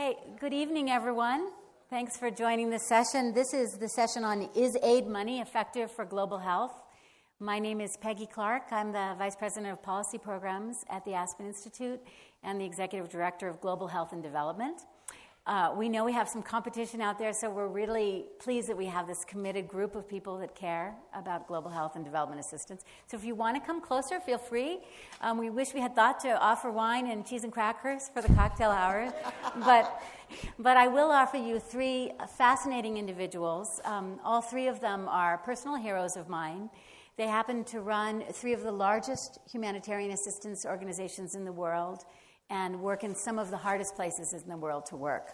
Hey, good evening, everyone. Thanks for joining this session. This is the session on Is Aid Money Effective for Global Health? My name is Peggy Clark. I'm the Vice President of Policy Programs at the Aspen Institute and the Executive Director of Global Health and Development. Uh, we know we have some competition out there, so we're really pleased that we have this committed group of people that care about global health and development assistance. So if you want to come closer, feel free. Um, we wish we had thought to offer wine and cheese and crackers for the cocktail hour, but, but I will offer you three fascinating individuals. Um, all three of them are personal heroes of mine. They happen to run three of the largest humanitarian assistance organizations in the world and work in some of the hardest places in the world to work.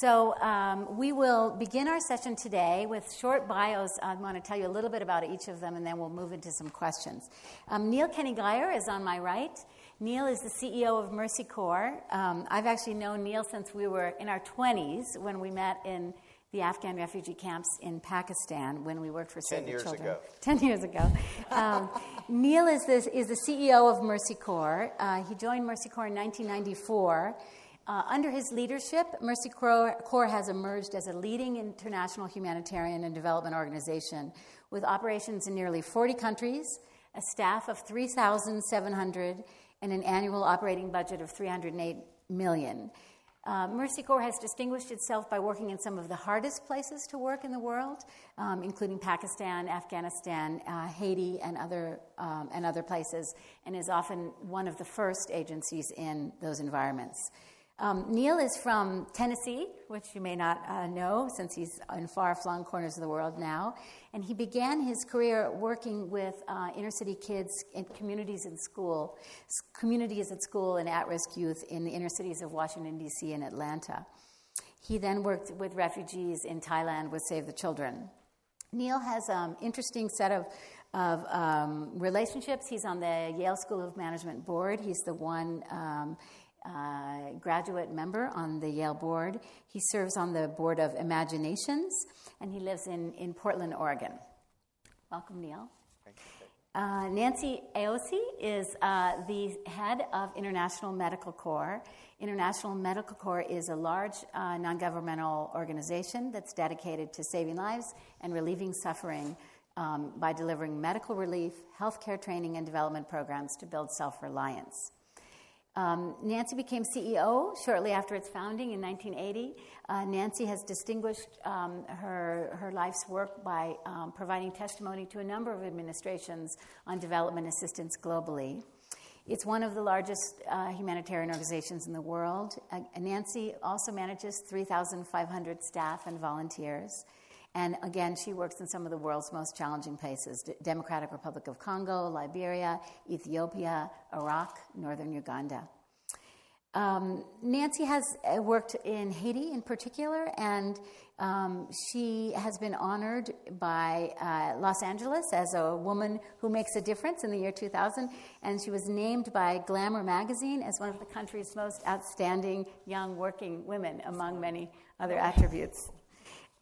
So, um, we will begin our session today with short bios. I want to tell you a little bit about each of them, and then we'll move into some questions. Um, Neil Keny-Guyer is on my right. Neil is the CEO of Mercy Corps. Um, I've actually known Neil since we were in our 20s when we met in the Afghan refugee camps in Pakistan when we worked for Save the Children. Ago. Ten years ago. Um, Neil is, this, is the CEO of Mercy Corps. Uh, he joined Mercy Corps in 1994. Uh, under his leadership, Mercy Corps has emerged as a leading international humanitarian and development organization with operations in nearly 40 countries, a staff of 3,700, and an annual operating budget of 308 million. Uh, Mercy Corps has distinguished itself by working in some of the hardest places to work in the world, um, including Pakistan, Afghanistan, uh, Haiti, and other, um, and other places, and is often one of the first agencies in those environments. Um, Neil is from Tennessee, which you may not uh, know since he's in far flung corners of the world now. And he began his career working with uh, inner city kids in communities in school, communities at school and at risk youth in the inner cities of Washington, D.C. and Atlanta. He then worked with refugees in Thailand with Save the Children. Neil has an um, interesting set of, of um, relationships. He's on the Yale School of Management board. He's the one um, uh, graduate member on the Yale board. He serves on the board of Imaginations, and he lives in, in Portland, Oregon. Welcome, Neil. Uh, Nancy Aossey is uh, the head of International Medical Corps. International Medical Corps is a large uh, non governmental organization that's dedicated to saving lives and relieving suffering um, by delivering medical relief, healthcare training, and development programs to build self reliance. Um, Nancy became CEO shortly after its founding in 1980. Uh, Nancy has distinguished um, her, her life's work by um, providing testimony to a number of administrations on development assistance globally. It's one of the largest uh, humanitarian organizations in the world. Uh, Nancy also manages 3,500 staff and volunteers. And again, she works in some of the world's most challenging places D- Democratic Republic of Congo, Liberia, Ethiopia, Iraq, northern Uganda. Um, Nancy has uh, worked in Haiti in particular, and um, she has been honored by uh, Los Angeles as a woman who makes a difference in the year 2000, and she was named by Glamour magazine as one of the country's most outstanding young working women, among many other attributes.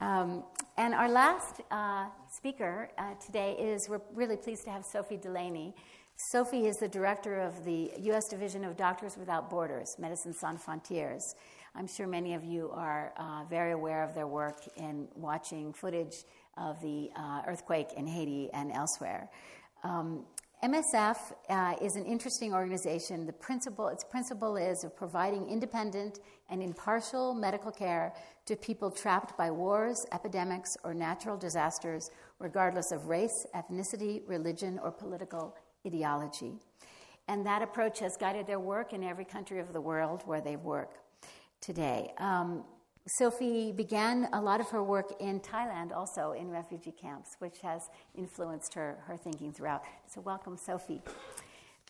Um, and our last uh, speaker uh, today is we're really pleased to have Sophie Delaunay. Sophie is the director of the U.S. Division of Doctors Without Borders, Médecins Sans Frontières. I'm sure many of you are uh, very aware of their work in watching footage of the uh, earthquake in Haiti and elsewhere. Um, MSF uh, is an interesting organization. The principle, its principle is of providing independent and impartial medical care to people trapped by wars, epidemics, or natural disasters, regardless of race, ethnicity, religion, or political ideology. And that approach has guided their work in every country of the world where they work today. Um, Sophie began a lot of her work in Thailand, also in refugee camps, which has influenced her, her thinking throughout. So, welcome, Sophie.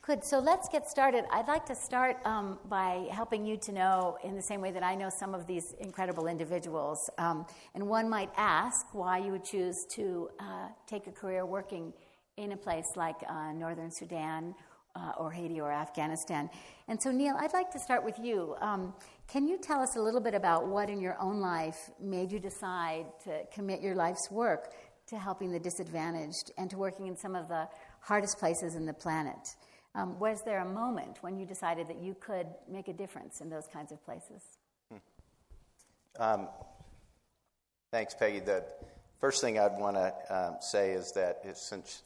Good. So let's get started. I'd like to start um, by helping you to know, in the same way that I know some of these incredible individuals. Um, and one might ask why you would choose to uh, take a career working in a place like uh, Northern Sudan uh, or Haiti or Afghanistan. And so, Neil, I'd like to start with you. Um, can you tell us a little bit about what in your own life made you decide to commit your life's work to helping the disadvantaged and to working in some of the hardest places in the planet? Um, was there a moment when you decided that you could make a difference in those kinds of places? Hmm. Um, thanks, Peggy. The first thing I'd want to um, say is that since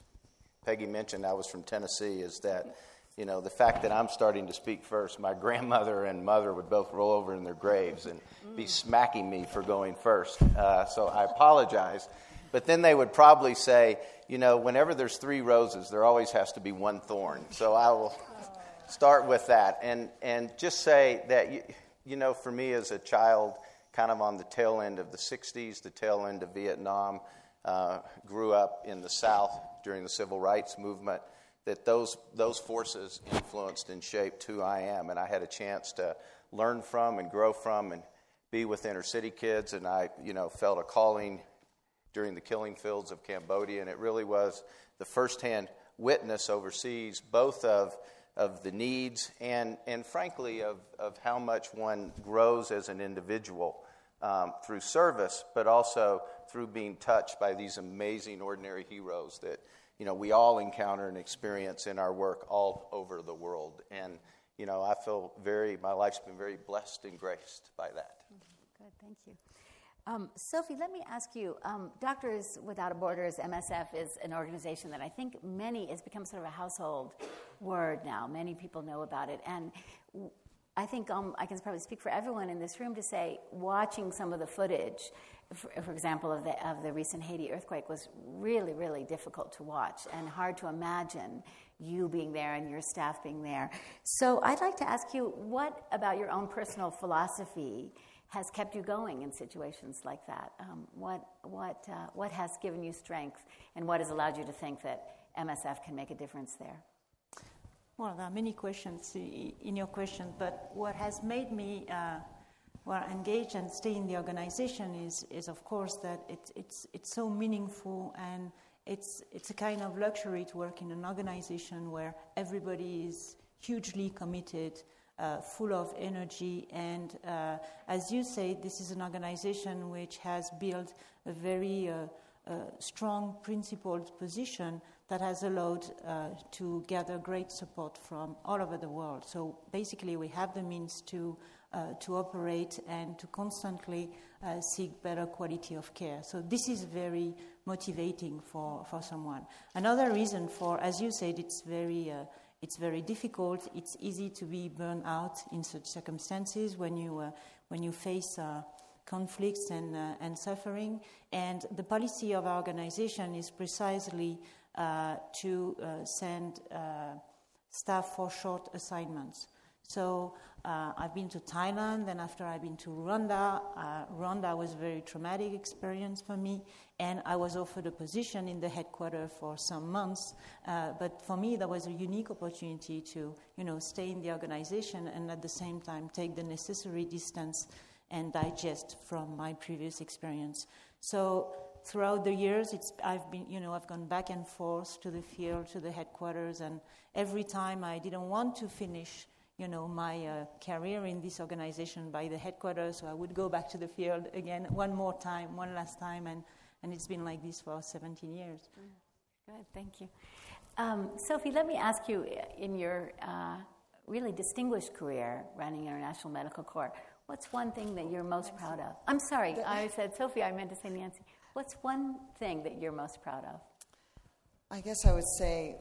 Peggy mentioned I was from Tennessee, is that you know the fact that I'm starting to speak first. My grandmother and mother would both roll over in their graves and be smacking me for going first. Uh, so I apologize. But then they would probably say, you know, whenever there's three roses, there always has to be one thorn. So I will start with that and and just say that you, you know, for me as a child, kind of on the tail end of the '60s, the tail end of Vietnam, uh, grew up in the South during the civil rights movement. That those those forces influenced and shaped who I am, and I had a chance to learn from and grow from and be with inner city kids, and I, you know, felt a calling during the killing fields of Cambodia, and it really was the firsthand witness overseas, both of, of the needs and, and frankly, of, of how much one grows as an individual um, through service, but also through being touched by these amazing ordinary heroes that you know we all encounter and experience in our work all over the world. And you know, I feel very my life's been very blessed and graced by that. Good, thank you. Um, Sophie, let me ask you um, Doctors Without Borders, MSF, is an organization that I think many, has become sort of a household word now. Many people know about it. And I think um, I can probably speak for everyone in this room to say, watching some of the footage, for, for, example, of the, of the recent Haiti earthquake, was really, really difficult to watch and hard to imagine you being there and your staff being there. So I'd like to ask you, what about your own personal philosophy? has kept you going in situations like that? Um, what, what, uh, what has given you strength and what has allowed you to think that MSF can make a difference there? Well, there are many questions in your question, but what has made me uh, well engaged and stay in the organization is, is of course, that it, it's, it's so meaningful and it's, it's a kind of luxury to work in an organization where everybody is hugely committed uh, full of energy. And uh, as you say, this is an organization which has built a very uh, uh strong, principled position that has allowed uh, to gather great support from all over the world. So basically, we have the means to. Uh, to operate and to constantly seek better quality of care. So, this is very motivating for, for someone. Another reason for, as you said, it's very it's very difficult. It's easy to be burned out in such circumstances when you, uh, when you face uh, conflicts and, uh, and suffering. And the policy of our organization is precisely uh, to uh, send uh, staff for short assignments. So uh, I've been to Thailand, and after I've been to Rwanda. Uh, Rwanda was a very traumatic experience for me, and I was offered a position in the headquarters for some months. Uh, but for me, that was a unique opportunity to, you know, stay in the organization and at the same time take the necessary distance and digest from my previous experience. So throughout the years, I've been, you know, I've gone back and forth to the field, to the headquarters, and every time I didn't want to finish you know, my uh, career in this organization by the headquarters. So I would go back to the field again one more time, one last time, and, and it's been like this for 17 years. Good, thank you. Um, Sophie, let me ask you in your uh, really distinguished career running International Medical Corps, what's one thing that you're most proud of? I'm sorry, I said Sophie, I meant to say Nancy. What's one thing that you're most proud of? I guess I would say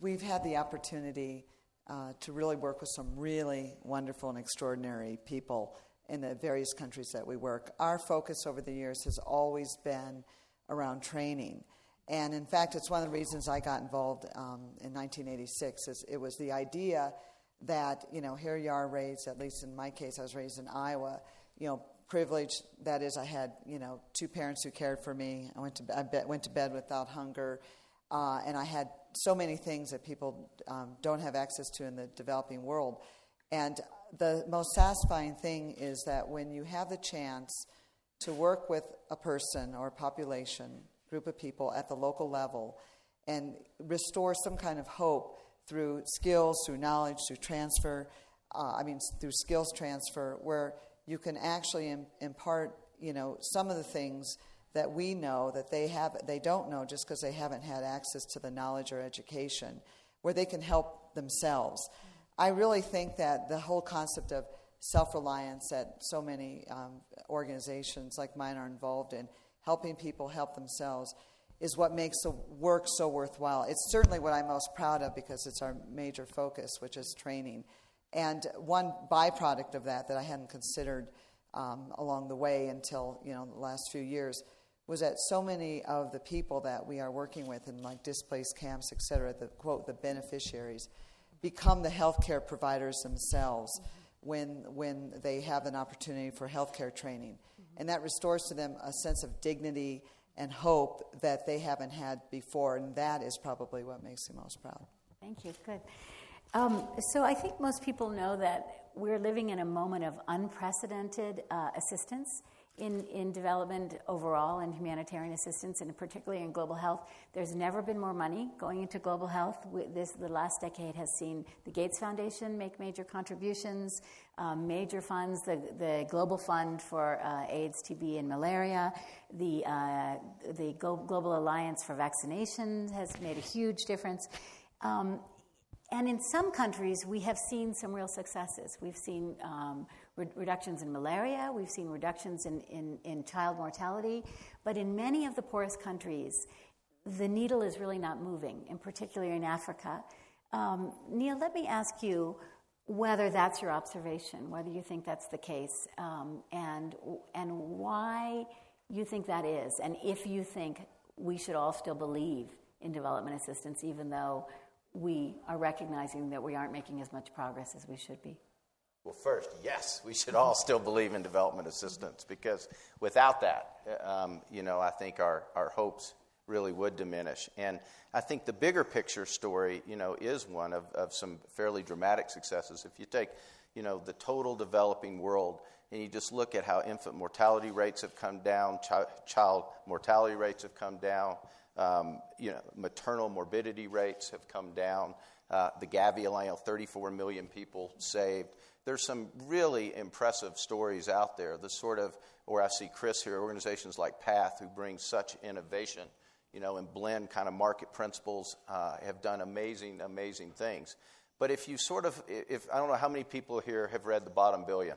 we've had the opportunity uh, to really work with some really wonderful and extraordinary people in the various countries that we work. Our focus over the years has always been around training. And in fact, it's one of the reasons I got involved um, in 1986. Is it was the idea that you know here you are raised. At least in my case, I was raised in Iowa. You know, privilege. That is, I had you know two parents who cared for me. I went to I went to bed without hunger, uh, and I had so many things that people um, don't have access to in the developing world. And the most satisfying thing is that when you have the chance to work with a person or a population, group of people at the local level, and restore some kind of hope through skills, through knowledge, through transfer, uh, I mean, through skills transfer, where you can actually Im- impart, you know, some of the things that we know that they have they don't know just because they haven't had access to the knowledge or education where they can help themselves i really think that the whole concept of self reliance that so many um, organizations like mine are involved in, helping people help themselves, is what makes the work so worthwhile. It's certainly what I'm most proud of because it's our major focus, which is training. And one byproduct of that that I hadn't considered um, along the way until you know the last few years was that so many of the people that we are working with in like displaced camps, et cetera, the quote the beneficiaries, become the healthcare providers themselves when when they have an opportunity for healthcare training, and that restores to them a sense of dignity and hope that they haven't had before, and that is probably what makes me most proud. Thank you. Good. Um, so I think most people know that we're living in a moment of unprecedented uh, assistance in, in development overall and humanitarian assistance, and particularly in global health. There's never been more money going into global health. This, the last decade has seen the Gates Foundation make major contributions, um, major funds, the, the Global Fund for uh, AIDS, TB, and malaria, the, uh, the Global Alliance for Vaccination has made a huge difference. Um, and in some countries, we have seen some real successes. We've seen um, reductions in malaria, we've seen reductions in, in, in, child mortality, but in many of the poorest countries, the needle is really not moving, in particular in Africa. Um, Neil, let me ask you whether that's your observation, whether you think that's the case, um, and, and why you think that is, and if you think we should all still believe in development assistance, even though we are recognizing that we aren't making as much progress as we should be? Well, first, yes, we should all still believe in development assistance because without that, um, you know, I think our, our hopes really would diminish. And I think the bigger picture story, you know, is one of, of some fairly dramatic successes. If you take, you know, the total developing world and you just look at how infant mortality rates have come down, child mortality rates have come down, um, you know, maternal morbidity rates have come down. Uh, the Gavi Alliance, 34 million people saved. There's some really impressive stories out there. The sort of, or I see Chris here, organizations like PATH who bring such innovation, you know, and blend kind of market principles, uh, have done amazing, amazing things. But if you sort of, if I don't know how many people here have read The Bottom Billion,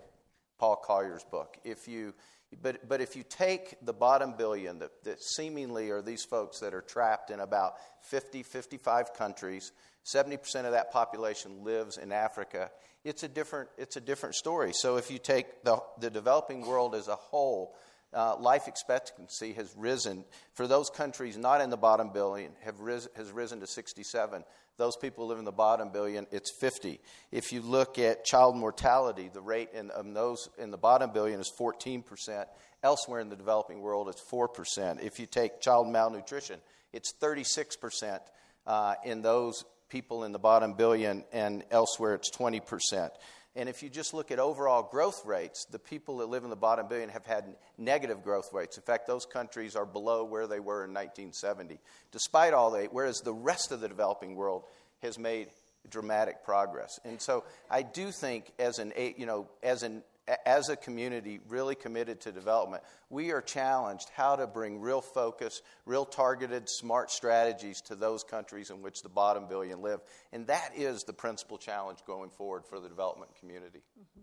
Paul Collier's book. If you but, but if you take the bottom billion, that, that seemingly are these folks that are trapped in about 50, 55 countries, 70% of that population lives in Africa, it's a different, it's a different story. So if you take the, the developing world as a whole, uh, life expectancy has risen for those countries not in the bottom billion have ris- has risen to 67 those people who live in the bottom billion, it's 50. If you look at child mortality, the rate in um, those in the bottom billion is 14%. Elsewhere in the developing world, it's 4%. If you take child malnutrition, it's 36% uh, in those people in the bottom billion, and elsewhere it's 20%. And if you just look at overall growth rates, the people that live in the bottom billion have had negative growth rates. In fact, those countries are below where they were in 1970, despite all that, whereas the rest of the developing world has made dramatic progress. And so I do think as an, you know, as an as a community really committed to development, we are challenged how to bring real focus, real targeted, smart strategies to those countries in which the bottom billion live. And that is the principal challenge going forward for the development community. Mm-hmm.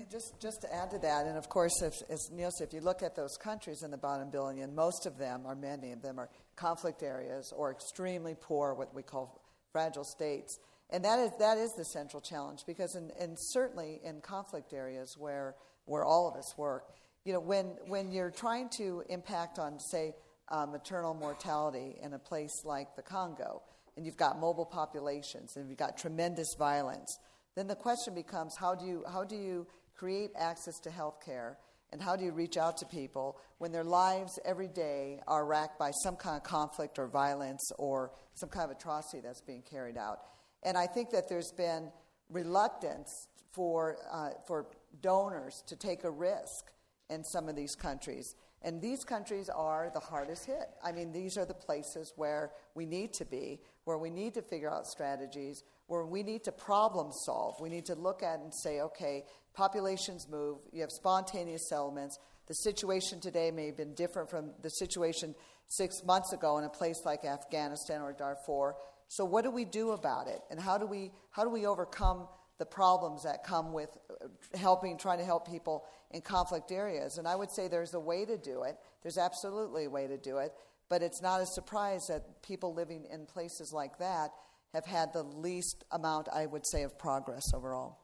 And just, just to add to that, and of course, if, as Neil said, if you look at those countries in the bottom billion, most of them, or many of them, are conflict areas or extremely poor, what we call fragile states. And that is, that is the central challenge because, in, and certainly in conflict areas where, where all of us work, you know, when, when you're trying to impact on, say, uh, maternal mortality in a place like the Congo, and you've got mobile populations and you've got tremendous violence, then the question becomes how do you, how do you create access to health care and how do you reach out to people when their lives every day are racked by some kind of conflict or violence or some kind of atrocity that's being carried out? And I think that there's been reluctance for, uh, for donors to take a risk in some of these countries. And these countries are the hardest hit. I mean, these are the places where we need to be, where we need to figure out strategies, where we need to problem solve. We need to look at and say, okay, populations move, you have spontaneous settlements. The situation today may have been different from the situation six months ago in a place like Afghanistan or Darfur. So what do we do about it? And how do we, how do we overcome the problems that come with uh, helping, trying to help people in conflict areas. And I would say there's a way to do it. There's absolutely a way to do it. But it's not a surprise that people living in places like that have had the least amount, I would say, of progress overall.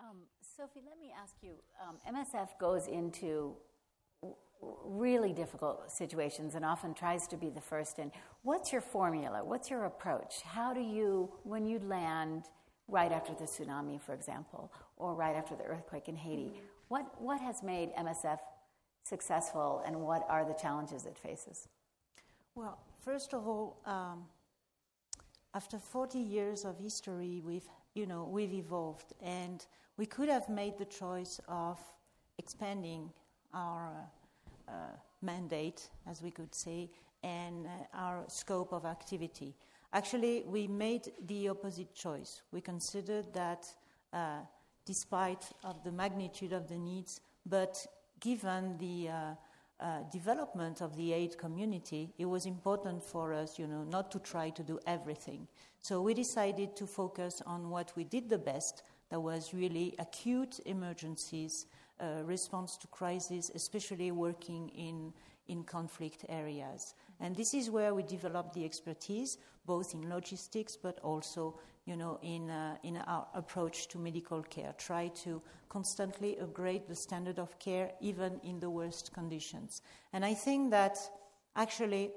Um, Sophie, let me ask you um, MSF goes into really difficult situations and often tries to be the first in. What's your formula? What's your approach? How do you, when you land right after the tsunami, for example, or right after the earthquake in Haiti, what, what has made MSF successful and what are the challenges it faces? Well, first of all, um, after 40 years of history, we've, you know, we've evolved and we could have made the choice of expanding our mandate, as we could say, and uh, our scope of activity. Actually, we made the opposite choice. We considered that, uh, despite of the magnitude of the needs, but given the uh, uh, development of the aid community, it was important for us, you know, not to try to do everything. So we decided to focus on what we did the best. That was really acute emergencies, response to crises, especially working in in conflict areas. And this is where we develop the expertise, both in logistics but also you know, in, uh, in our approach to medical care. Try to constantly upgrade the standard of care, even in the worst conditions. And I think that actually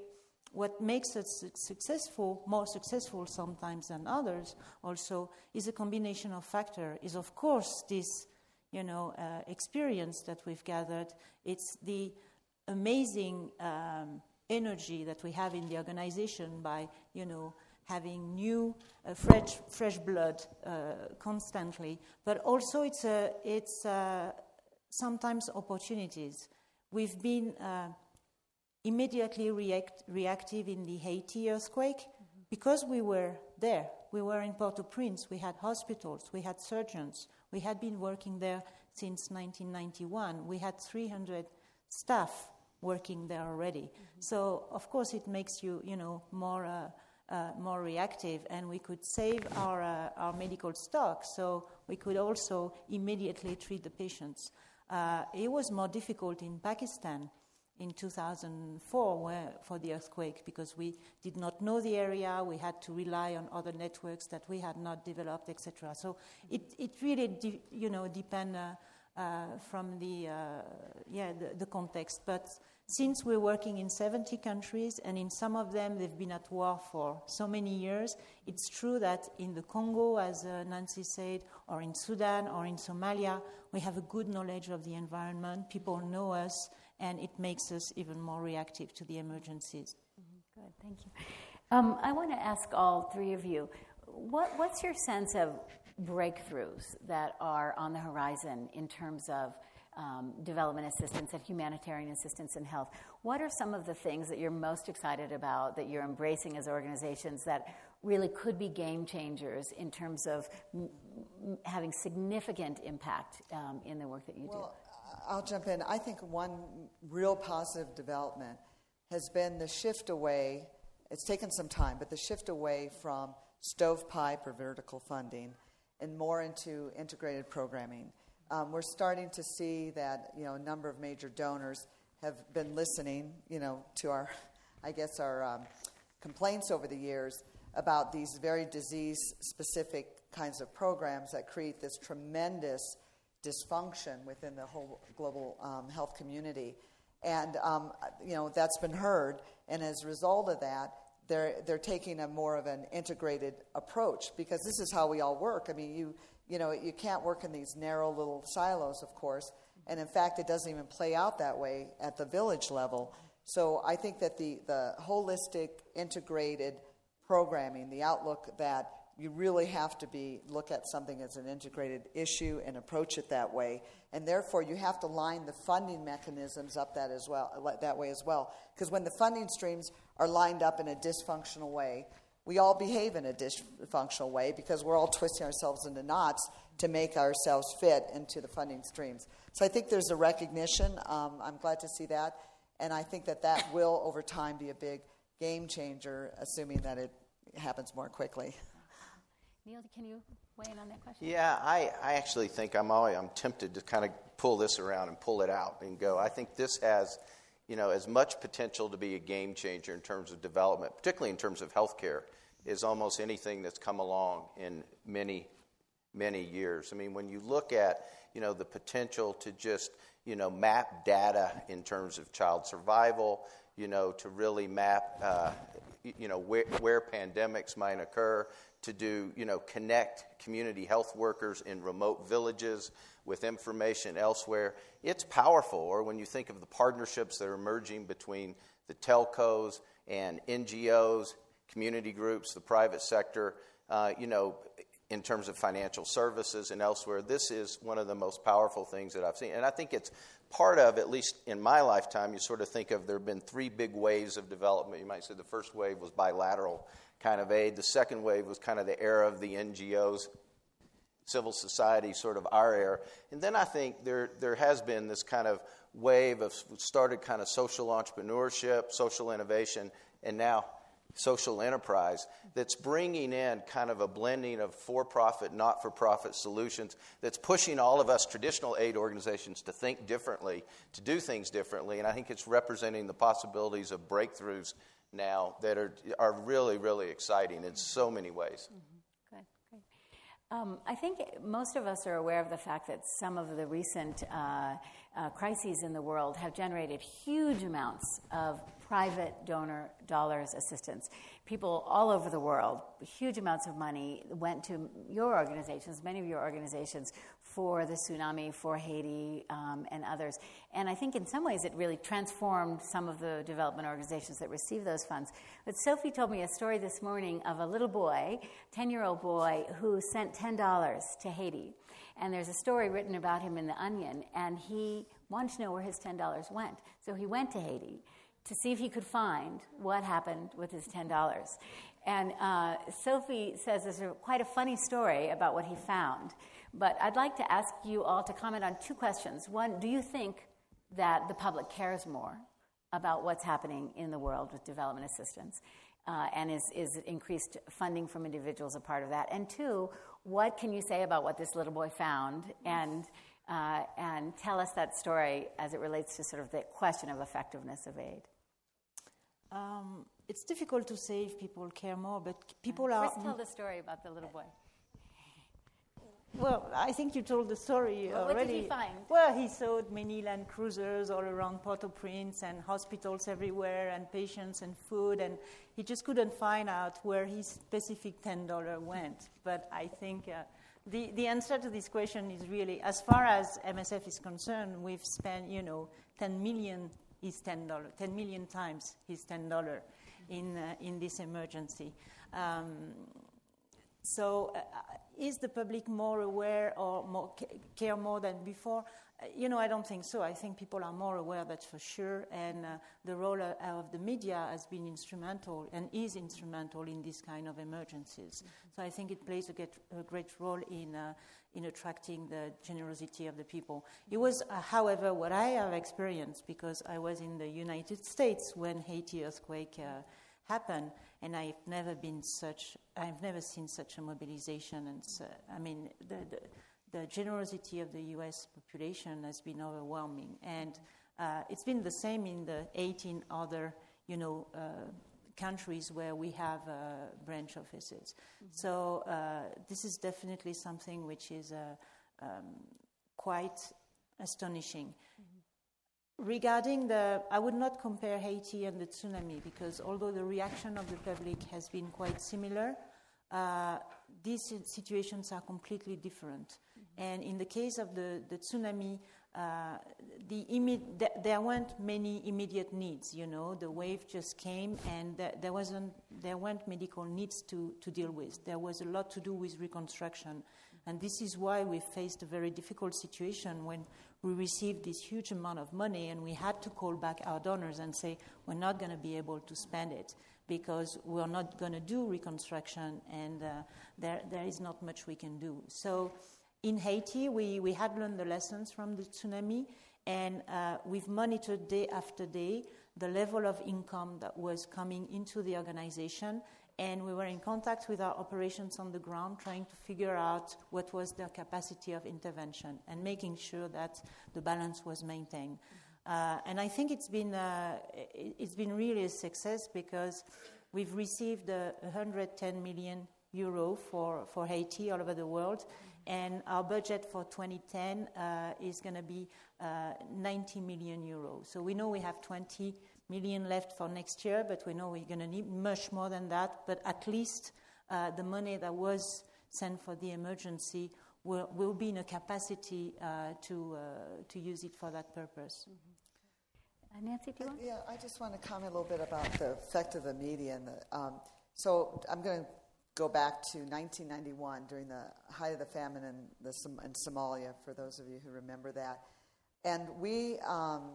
what makes us successful, more successful sometimes than others, also is a combination of factors. Is of course this, you know, uh, experience that we've gathered. It's the amazing um, energy that we have in the organization by, you know, having new, uh, fresh, fresh blood uh, constantly. But also, it's, uh, it's sometimes opportunities. We've been immediately react, reactive in the Haiti earthquake mm-hmm. because we were there. We were in Port au Prince, we had hospitals, we had surgeons, we had been working there since 1991. We had 300 staff working there already. Mm-hmm. So, of course, it makes you, you know, more. Uh, uh, more reactive, and we could save our, uh, our medical stock, so we could also immediately treat the patients. Uh, it was more difficult in Pakistan in 2004 where, for the earthquake because we did not know the area, we had to rely on other networks that we had not developed, etc. So it, it really, de- you know, depend uh, uh, from the, uh, yeah, the, the context. But since we're working in 70 countries, and in some of them they've been at war for so many years, it's true that in the Congo, as uh, Nancy said, or in Sudan or in Somalia, we have a good knowledge of the environment. People know us, and it makes us even more reactive to the emergencies. Mm-hmm. Good, thank you. Um, I want to ask all three of you what, what's your sense of breakthroughs that are on the horizon in terms of um, development assistance and humanitarian assistance in health. What are some of the things that you're most excited about that you're embracing as organizations that really could be game changers in terms of m- m- having significant impact um, in the work that you well, do? I'll jump in. I think one real positive development has been the shift away. It's taken some time, but the shift away from stovepipe or vertical funding and more into integrated programming. Um, we're starting to see that you know a number of major donors have been listening, you know, to our, I guess our um, complaints over the years about these very disease-specific kinds of programs that create this tremendous dysfunction within the whole global um, health community, and um, you know that's been heard, and as a result of that, they're they're taking a more of an integrated approach because this is how we all work. I mean, you you know, you can't work in these narrow little silos, of course. And in fact, it doesn't even play out that way at the village level. So I think that the, the holistic, integrated programming, the outlook that you really have to be look at something as an integrated issue and approach it that way and therefore you have to line the funding mechanisms up that as well that way as well because when the funding streams are lined up in a dysfunctional way we all behave in a dysfunctional way because we're all twisting ourselves into knots to make ourselves fit into the funding streams. So I think there's a recognition. Um, I'm glad to see that. And I think that that will, over time, be a big game changer, assuming that it happens more quickly. Neil, can you weigh in on that question? Yeah, I, I actually think I'm always, I'm tempted to kind of pull this around and pull it out and go. I think this has, you know, as much potential to be a game changer in terms of development, particularly in terms of healthcare, is almost anything that's come along in many, many years. I mean, when you look at, you know, the potential to just, you know, map data in terms of child survival, you know, to really map, uh, you know, where, where pandemics might occur, to do, you know, connect community health workers in remote villages with information elsewhere. It's powerful. Or when you think of the partnerships that are emerging between the telcos and NGOs, community groups, the private sector, uh, you know, in terms of financial services and elsewhere, this is one of the most powerful things that I've seen. And I think it's part of, at least in my lifetime, you sort of think of there have been three big waves of development. You might say the first wave was bilateral kind of aid. The second wave was kind of the era of the NGOs, civil society, sort of our era. And then I think there, there has been this kind of wave of started kind of social entrepreneurship, social innovation, and now social enterprise that's bringing in kind of a blending of for profit, not for profit solutions that's pushing all of us traditional aid organizations to think differently, to do things differently. And I think it's representing the possibilities of breakthroughs now that are, are really, really exciting in so many ways. Mm-hmm. Good, great. Um, I think most of us are aware of the fact that some of the recent uh, uh, crises in the world have generated huge amounts of private donor dollars assistance. People all over the world, huge amounts of money went to your organizations, many of your organizations, for the tsunami, for Haiti, um, and others. And I think in some ways it really transformed some of the development organizations that received those funds. But Sophie told me a story this morning of a little boy, 10 year old boy, who sent $10 to Haiti. And there's a story written about him in The Onion, and he wanted to know where his $10 went. So he went to Haiti to see if he could find what happened with his $10. And uh, Sophie says there's quite a funny story about what he found. But I'd like to ask you all to comment on two questions. One, do you think that the public cares more about what's happening in the world with development assistance? Uh, and is, is increased funding from individuals a part of that? And two, what can you say about what this little boy found? And uh, and tell us that story as it relates to sort of the question of effectiveness of aid. Um, it's difficult to say if people care more, but people are. First, tell the story about the little boy. Well, I think you told the story well, already. What did he find? Well, he saw many land cruisers all around Port-au-Prince and hospitals everywhere and patients and food, and he just couldn't find out where his specific ten dollar went. But I think uh, the the answer to this question is really, as far as MSF is concerned, we've spent you know ten million is $10, 10 million times his $10 in, uh, in this emergency. Um, so, uh, is the public more aware or more care more than before? Uh, you know, I don't think so. I think people are more aware, that's for sure. And uh, the role of the media has been instrumental and is instrumental in these kind of emergencies. Mm-hmm. So I think it plays a, get, a great role in, uh, in attracting the generosity of the people. It was, uh, however, what I have experienced because I was in the United States when Haiti earthquake happened, and I've never been such. I've never seen such a mobilization, and I mean the, the the generosity of the US population has been overwhelming. And uh, it's been the same in the 18 other, you know, uh, countries where we have uh, branch offices. Mm-hmm. So uh, this is definitely something which is uh, um, quite astonishing. Mm-hmm. Regarding the, I would not compare Haiti and the tsunami because although the reaction of the public has been quite similar, uh, these situations are completely different. And in the case of the, the tsunami, uh, the imme- th- there weren't many immediate needs. You know, the wave just came, and th- there wasn't there weren't medical needs to, to deal with. There was a lot to do with reconstruction, and this is why we faced a very difficult situation when we received this huge amount of money, and we had to call back our donors and say we're not going to be able to spend it because we're not going to do reconstruction, and uh, there there is not much we can do. So in Haiti, we, we had learned the lessons from the tsunami, and uh, we've monitored day after day the level of income that was coming into the organization and we were in contact with our operations on the ground, trying to figure out what was their capacity of intervention and making sure that the balance was maintained. Uh, and I think it's been, uh, it's been really a success because we've received uh, 110 million euro for, for Haiti all over the world, and our budget for 2010 uh, is going to be uh, 90 million euros. So we know we have 20 million left for next year, but we know we're going to need much more than that. But at least uh, the money that was sent for the emergency will, will be in a capacity uh, to, uh, to use it for that purpose. Mm-hmm. Nancy, do you want? Yeah, I just want to comment a little bit about the effect of the media. And the, um, so I'm going to go back to 1991 during the height of the famine in, the, in Somalia, for those of you who remember that. And we um,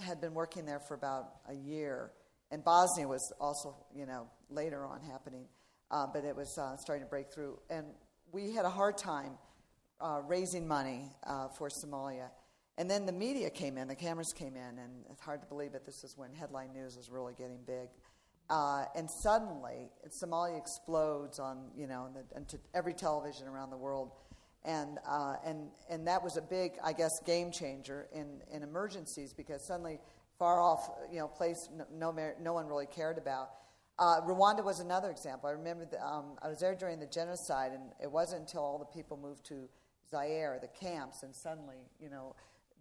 had been working there for about a year. And Bosnia was also, you know, later on happening, uh, but it was uh, starting to break through. And we had a hard time uh, raising money uh, for Somalia. And then the media came in, the cameras came in, and it's hard to believe it. This is when headline news was really getting big. Uh, and suddenly, Somalia explodes on, you know, into every television around the world and, uh, and, and that was a big, I guess, game changer in, in emergencies because suddenly far off, you know, place no, no, no one really cared about. Uh, Rwanda was another example. I remember the, um, I was there during the genocide, and it wasn't until all the people moved to Zaire, the camps, and suddenly, you know,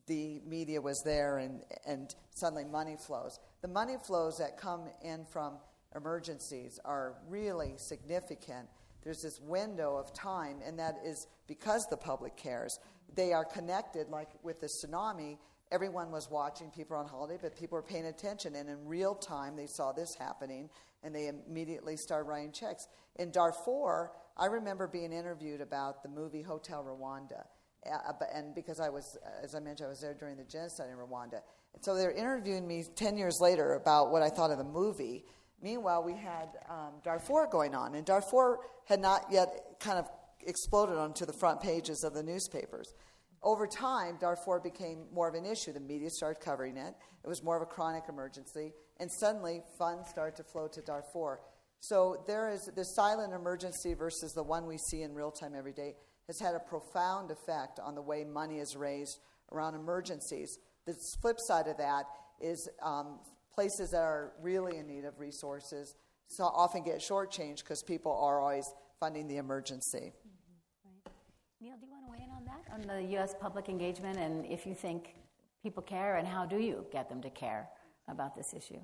the media was there, and, and suddenly money flows. The money flows that come in from emergencies are really significant there's this window of time, and that is because the public cares. They are connected, like with the tsunami. Everyone was watching, people on holiday, but people were paying attention, and in real time, they saw this happening, and they immediately started writing checks. In Darfur, I remember being interviewed about the movie Hotel Rwanda. Uh, and because I was, as I mentioned, I was there during the genocide in Rwanda. And so they're interviewing me 10 years later about what I thought of the movie. Meanwhile, we had um, Darfur going on, and Darfur had not yet kind of exploded onto the front pages of the newspapers. Over time, Darfur became more of an issue. The media started covering it. It was more of a chronic emergency, and suddenly funds started to flow to Darfur. So there is the silent emergency versus the one we see in real time every day has had a profound effect on the way money is raised around emergencies. The flip side of that is um, places that are really in need of resources so often get shortchanged because people are always funding the emergency. Mm-hmm. Neil, do you want to weigh in on that, on the U.S. public engagement, and if you think people care, and how do you get them to care about this issue?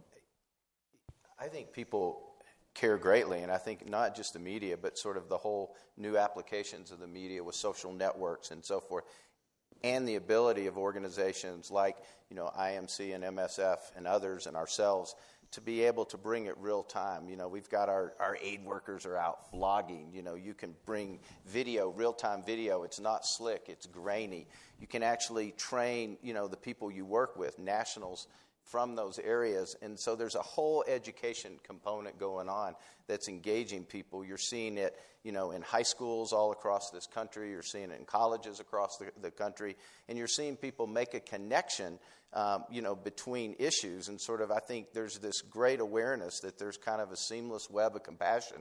I think people care greatly, and I think not just the media, but sort of the whole new applications of the media with social networks and so forth and the ability of organizations like you know IMC and MSF and others and ourselves to be able to bring it real time. You know, we've got our, our aid workers are out vlogging. You know, you can bring video, real time video. It's not slick, it's grainy. You can actually train, you know, the people you work with, nationals from those areas. And so there's a whole education component going on that's engaging people. You're seeing it, you know, in high schools all across this country. You're seeing it in colleges across the, the country. And you're seeing people make a connection, um, you know, between issues. And sort of, I think there's this great awareness that there's kind of a seamless web of compassion,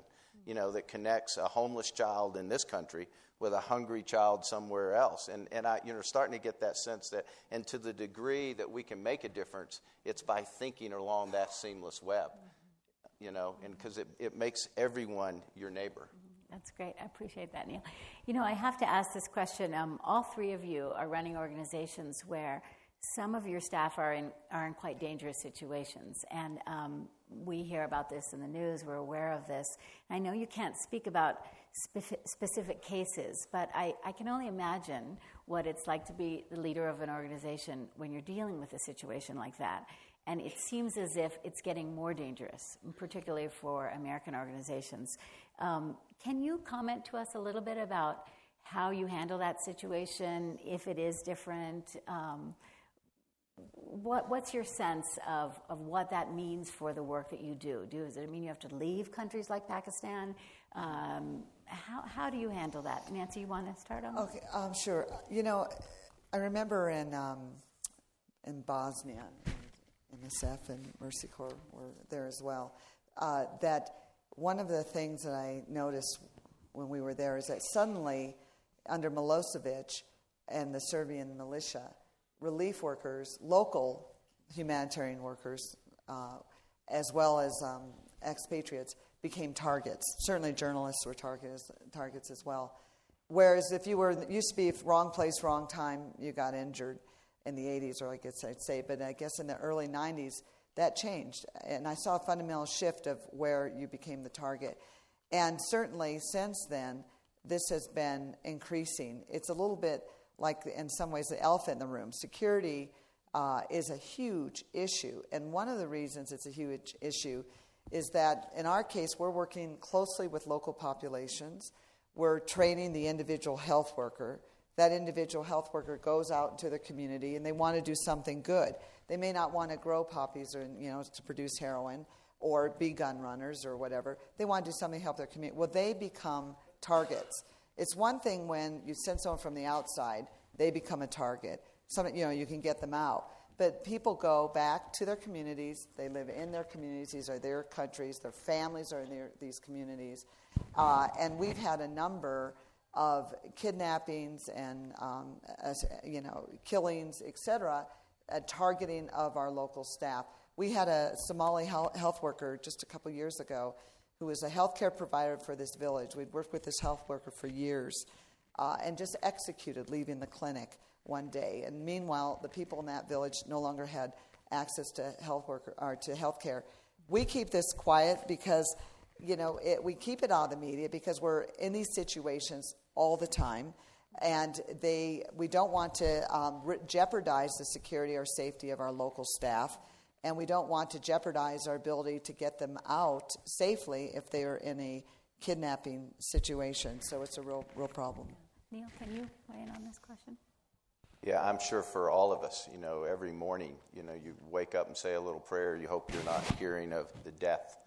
you know, that connects a homeless child in this country with a hungry child somewhere else. And, and I, you know, starting to get that sense that, and to the degree that we can make a difference, it's by thinking along that seamless web, you know, and because it, it makes everyone your neighbor. That's great. I appreciate that, Neil. You know, I have to ask this question. Um, all three of you are running organizations where some of your staff are in, are in quite dangerous situations. And um, we hear about this in the news, we're aware of this. I know you can't speak about specific cases, but I, I can only imagine what it's like to be the leader of an organization when you're dealing with a situation like that. And it seems as if it's getting more dangerous, particularly for American organizations. Um, can you comment to us a little bit about how you handle that situation, if it is different? Um, what, what's your sense of, of what that means for the work that you do? do? Does it mean you have to leave countries like Pakistan? Um, how, how do you handle that? Nancy, you want to start on? Okay, um, sure. You know, I remember in, um, in Bosnia, MSF and Mercy Corps were there as well, uh, that one of the things that I noticed when we were there is that suddenly, under Milosevic and the Serbian militia, relief workers, local humanitarian workers, uh, as well as um, expatriates, became targets. Certainly, journalists were targets, targets as well. Whereas if you were, used to be wrong place, wrong time, you got injured in the 80s, or I guess I'd say, but I guess in the early 90s, that changed. And I saw a fundamental shift of where you became the target. And certainly since then, this has been increasing. It's a little bit like, in some ways, the elephant in the room. Security uh, is a huge issue. And one of the reasons it's a huge issue is that in our case, we're working closely with local populations. We're training the individual health worker. That individual health worker goes out into the community and they want to do something good. They may not want to grow poppies or you know to produce heroin or be gun runners or whatever. They want to do something to help their community. Well, they become targets. It's one thing when you send someone from the outside, they become a target. Some, you know, you can get them out. But people go back to their communities. They live in their communities. These are their countries. Their families are in their, these communities. Uh, and we've had a number of kidnappings and um, as, you know killings, etc., targeting of our local staff. We had a Somali health worker just a couple years ago who was a healthcare provider for this village. We'd worked with this health worker for years uh, and just executed leaving the clinic one day. And meanwhile, the people in that village no longer had access to health worker or to health care. We keep this quiet because you know it, we keep it out of the media because we're in these situations all the time and they we don't want to um, re- jeopardize the security or safety of our local staff and we don't want to jeopardize our ability to get them out safely if they are in a kidnapping situation so it's a real real problem neal can you weigh in on this question yeah, I'm sure for all of us, you know, every morning, you know, you wake up and say a little prayer. You hope you're not hearing of the death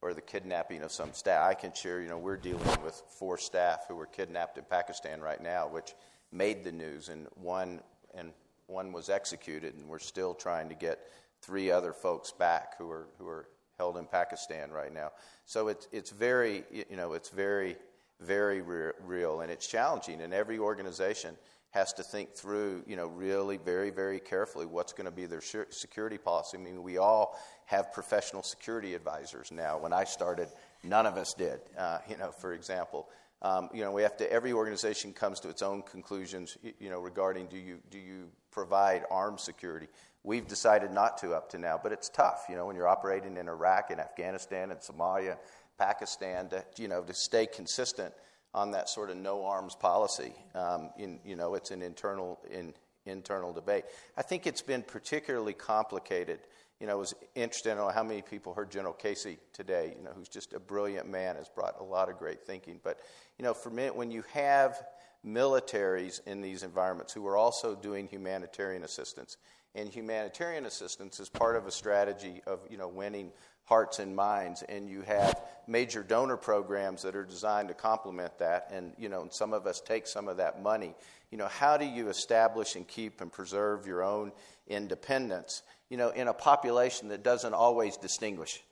or the kidnapping of some staff. I can share, you know, we're dealing with four staff who were kidnapped in Pakistan right now, which made the news, and one and one was executed, and we're still trying to get three other folks back who are who are held in Pakistan right now. So it's it's very, you know, it's very very re- real, and it's challenging, and every organization has to think through, you know, really very, very carefully what's going to be their security policy. I mean, we all have professional security advisors now. When I started, none of us did. Uh, you know, for example, um, you know, we have to. Every organization comes to its own conclusions. You know, regarding do you do you provide armed security? We've decided not to up to now, but it's tough. You know, when you're operating in Iraq and Afghanistan and Somalia, Pakistan, to you know to stay consistent on that sort of no arms policy. Um, in, you know, it's an internal in, internal debate. I think it's been particularly complicated. You know, it was interesting to know how many people heard General Casey today. You know, who's just a brilliant man, has brought a lot of great thinking. But you know, for me, when you have militaries in these environments who are also doing humanitarian assistance, and humanitarian assistance is part of a strategy of you know winning hearts and minds and you have major donor programs that are designed to complement that and you know and some of us take some of that money you know how do you establish and keep and preserve your own independence you know in a population that doesn't always distinguish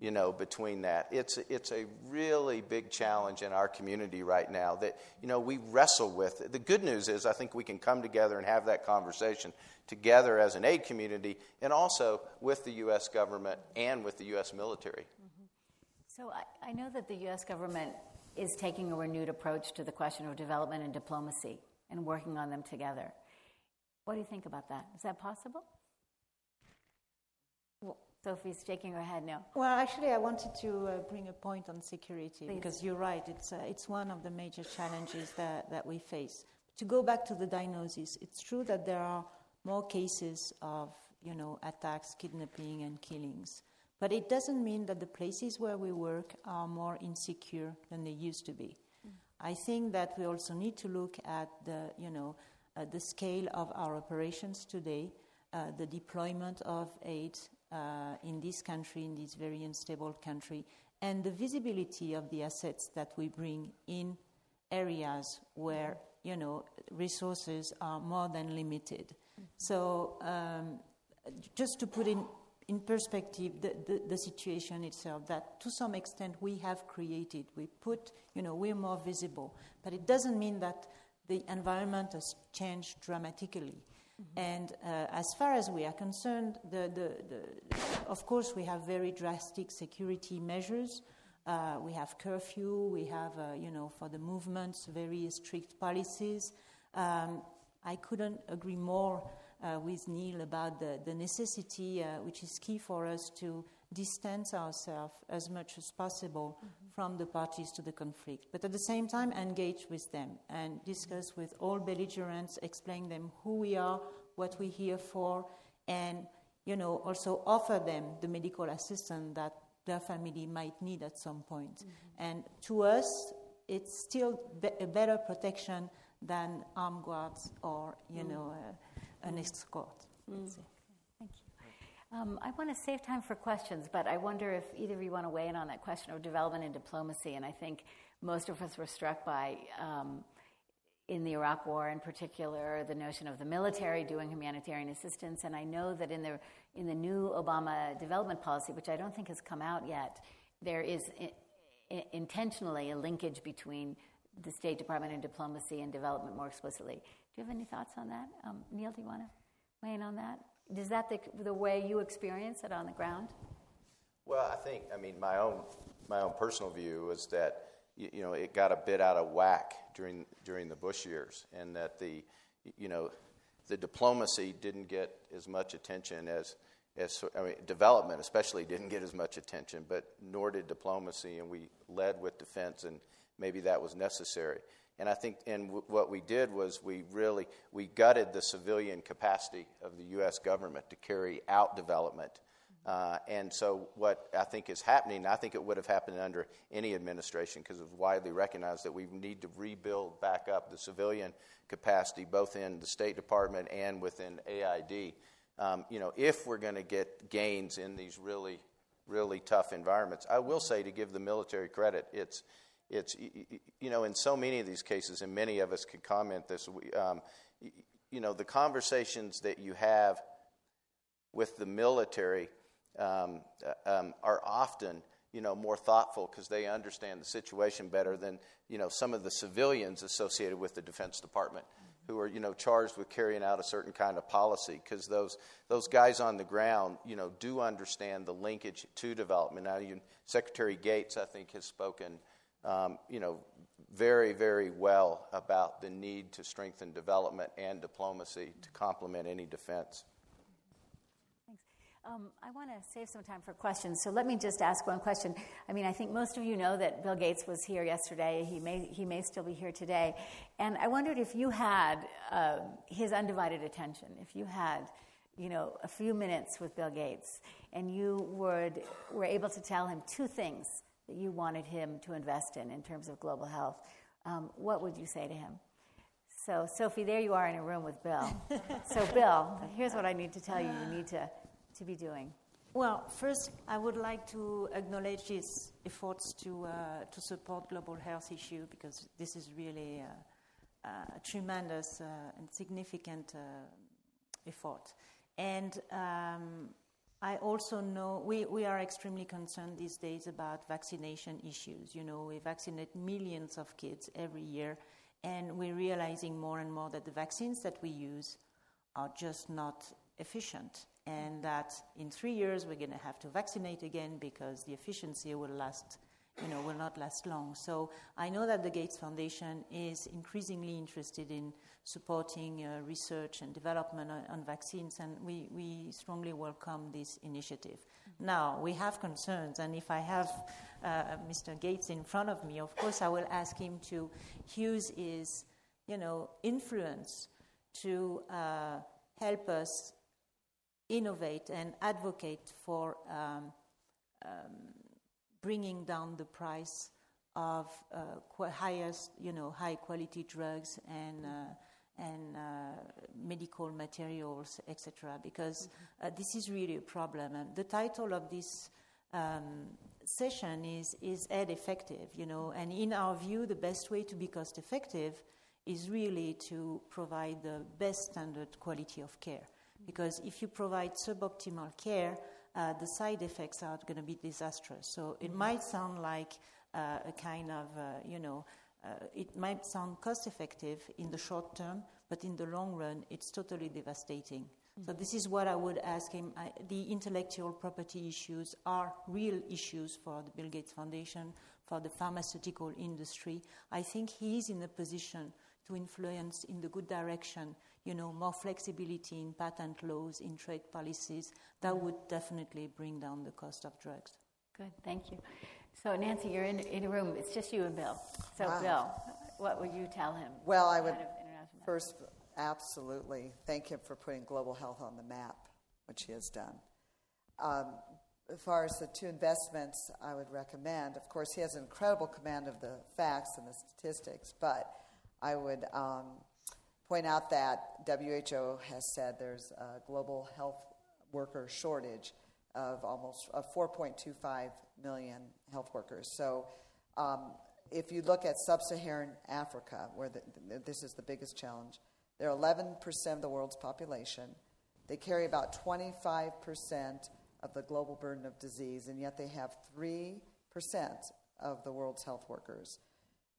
you know between that it's it's a really big challenge in our community right now that you know we wrestle with the good news is i think we can come together and have that conversation together as an aid community and also with the U.S. government and with the U.S. military. Mm-hmm. So I, I know that the U.S. government is taking a renewed approach to the question of development and diplomacy and working on them together. What do you think about that? Is that possible? Sophie's shaking her head now. Well, actually, I wanted to uh, bring a point on security Please. because you're right. It's, uh, it's one of the major challenges that, that we face. To go back to the diagnosis, it's true that there are more cases of you know attacks, kidnapping, and killings. But it doesn't mean that the places where we work are more insecure than they used to be. Mm. I think that we also need to look at the you know uh, the scale of our operations today, uh, the deployment of aid uh, in this country, in this very unstable country, and the visibility of the assets that we bring in areas where you know resources are more than limited. So, um, just to put in, in perspective the, the, the, situation itself that to some extent we have created. We put, you know, we're more visible. But it doesn't mean that the environment has changed dramatically. Mm-hmm. And uh, as far as we are concerned, the, the, the, of course, we have very drastic security measures. Uh, we have curfew, we have, uh, you know, for the movements, very strict policies. Um, I couldn't agree more uh, with Neal about the, the necessity, uh, which is key for us, to distance ourselves as much as possible mm-hmm. From the parties to the conflict. But at the same time, engage with them and discuss with all belligerents, explain them who we are, what we're here for, and you know, also offer them the medical assistance that their family might need at some point. Mm-hmm. And to us, it's still be- a better protection than armed guards or, you mm. know, uh, an escort. Mm. Um, I want to save time for questions, but I wonder if either of you want to weigh in on that question of development and diplomacy. And I think most of us were struck by, um, in the Iraq War in particular, the notion of the military doing humanitarian assistance. And I know that in the in the new Obama development policy, which I don't think has come out yet, there is I- intentionally a linkage between the State Department and diplomacy and development more explicitly. Do you have any thoughts on that? Um, Neal, do you want to weigh in on that? Is that the, the way you experience it on the ground? Well, I think, I mean, my own, my own personal view is that, you, you know, it got a bit out of whack during, during the Bush years, and that the, you know, the diplomacy didn't get as much attention as, as I mean, development especially didn't get as much attention, but nor did diplomacy, and we led with defense and maybe that was necessary. And I think, and w- what we did was we really we gutted the civilian capacity of the U.S. government to carry out development. Uh, and so, what I think is happening, I think it would have happened under any administration because it's widely recognized that we need to rebuild back up the civilian capacity, both in the State Department and within AID. Um, you know, if we're going to get gains in these really, really tough environments, I will say to give the military credit, it's it's you know in so many of these cases and many of us can comment this um, you know the conversations that you have with the military um, uh, um, are often you know more thoughtful because they understand the situation better than you know some of the civilians associated with the defense department who are you know charged with carrying out a certain kind of policy. Because those those guys on the ground you know do understand the linkage to development. Now you, secretary gates i think has spoken um, you know, very, very well about the need to strengthen development and diplomacy to complement any defense. Thanks. Um, I want to save some time for questions, so let me just ask one question. I mean, I think most of you know that Bill Gates was here yesterday. He may, he may still be here today. And I wondered if you had uh, his undivided attention, if you had, you know, a few minutes with Bill Gates, and you would, were able to tell him two things that you wanted him to invest in in terms of global health, um, what would you say to him? So, Sophie, there you are in a room with Bill. so, Bill, here's what I need to tell you you need to, to be doing. Well, first, I would like to acknowledge his efforts to, uh, to support global health issue because this is really uh, a tremendous uh, and significant uh, effort. And um, I also know we, we are extremely concerned these days about vaccination issues. You know, we vaccinate millions of kids every year, and we're realizing more and more that the vaccines that we use are just not efficient, and that in three years we're going to have to vaccinate again because the efficiency will last you know, will not last long. So I know that the Gates Foundation is increasingly interested in supporting uh, research and development on, on, vaccines, and we, we strongly welcome this initiative. Mm-hmm. Now, we have concerns, and if I have uh, Mr. Gates in front of me, of course I will ask him to use his, you know, influence to uh, help us innovate and advocate for um, um, bringing down the price of uh, qu- highest, you know, high quality drugs and uh, and uh, medical materials, etc. Because uh, this is really a problem. And the title of this um, session is is aid effective, you know. And in our view, the best way to be cost effective is really to provide the best standard quality of care. Because if you provide suboptimal care, uh, the side effects are going to be disastrous. So it might sound like uh, a kind of, uh, you know, uh, it might sound cost effective in the short term, but in the long run, it's totally devastating. Mm-hmm. So this is what I would ask him. I, the intellectual property issues are real issues for the Bill Gates Foundation, for the pharmaceutical industry. I think he is in a position to influence in the good direction, you know, more flexibility in patent laws, in trade policies. That would definitely bring down the cost of drugs. Good, thank you. So, Nancy, you're in, in a room. It's just you and Bill. So, wow. Bill, what would you tell him? Well, I would first absolutely thank him for putting global health on the map, which he has done. Um, as far as the two investments I would recommend, of course, he has an incredible command of the facts and the statistics, but I would um, point out that WHO has said there's a global health worker shortage of almost of 4.25 million health workers. So, um, if you look at sub Saharan Africa, where the, this is the biggest challenge, they're 11% of the world's population. They carry about 25% of the global burden of disease, and yet they have 3% of the world's health workers.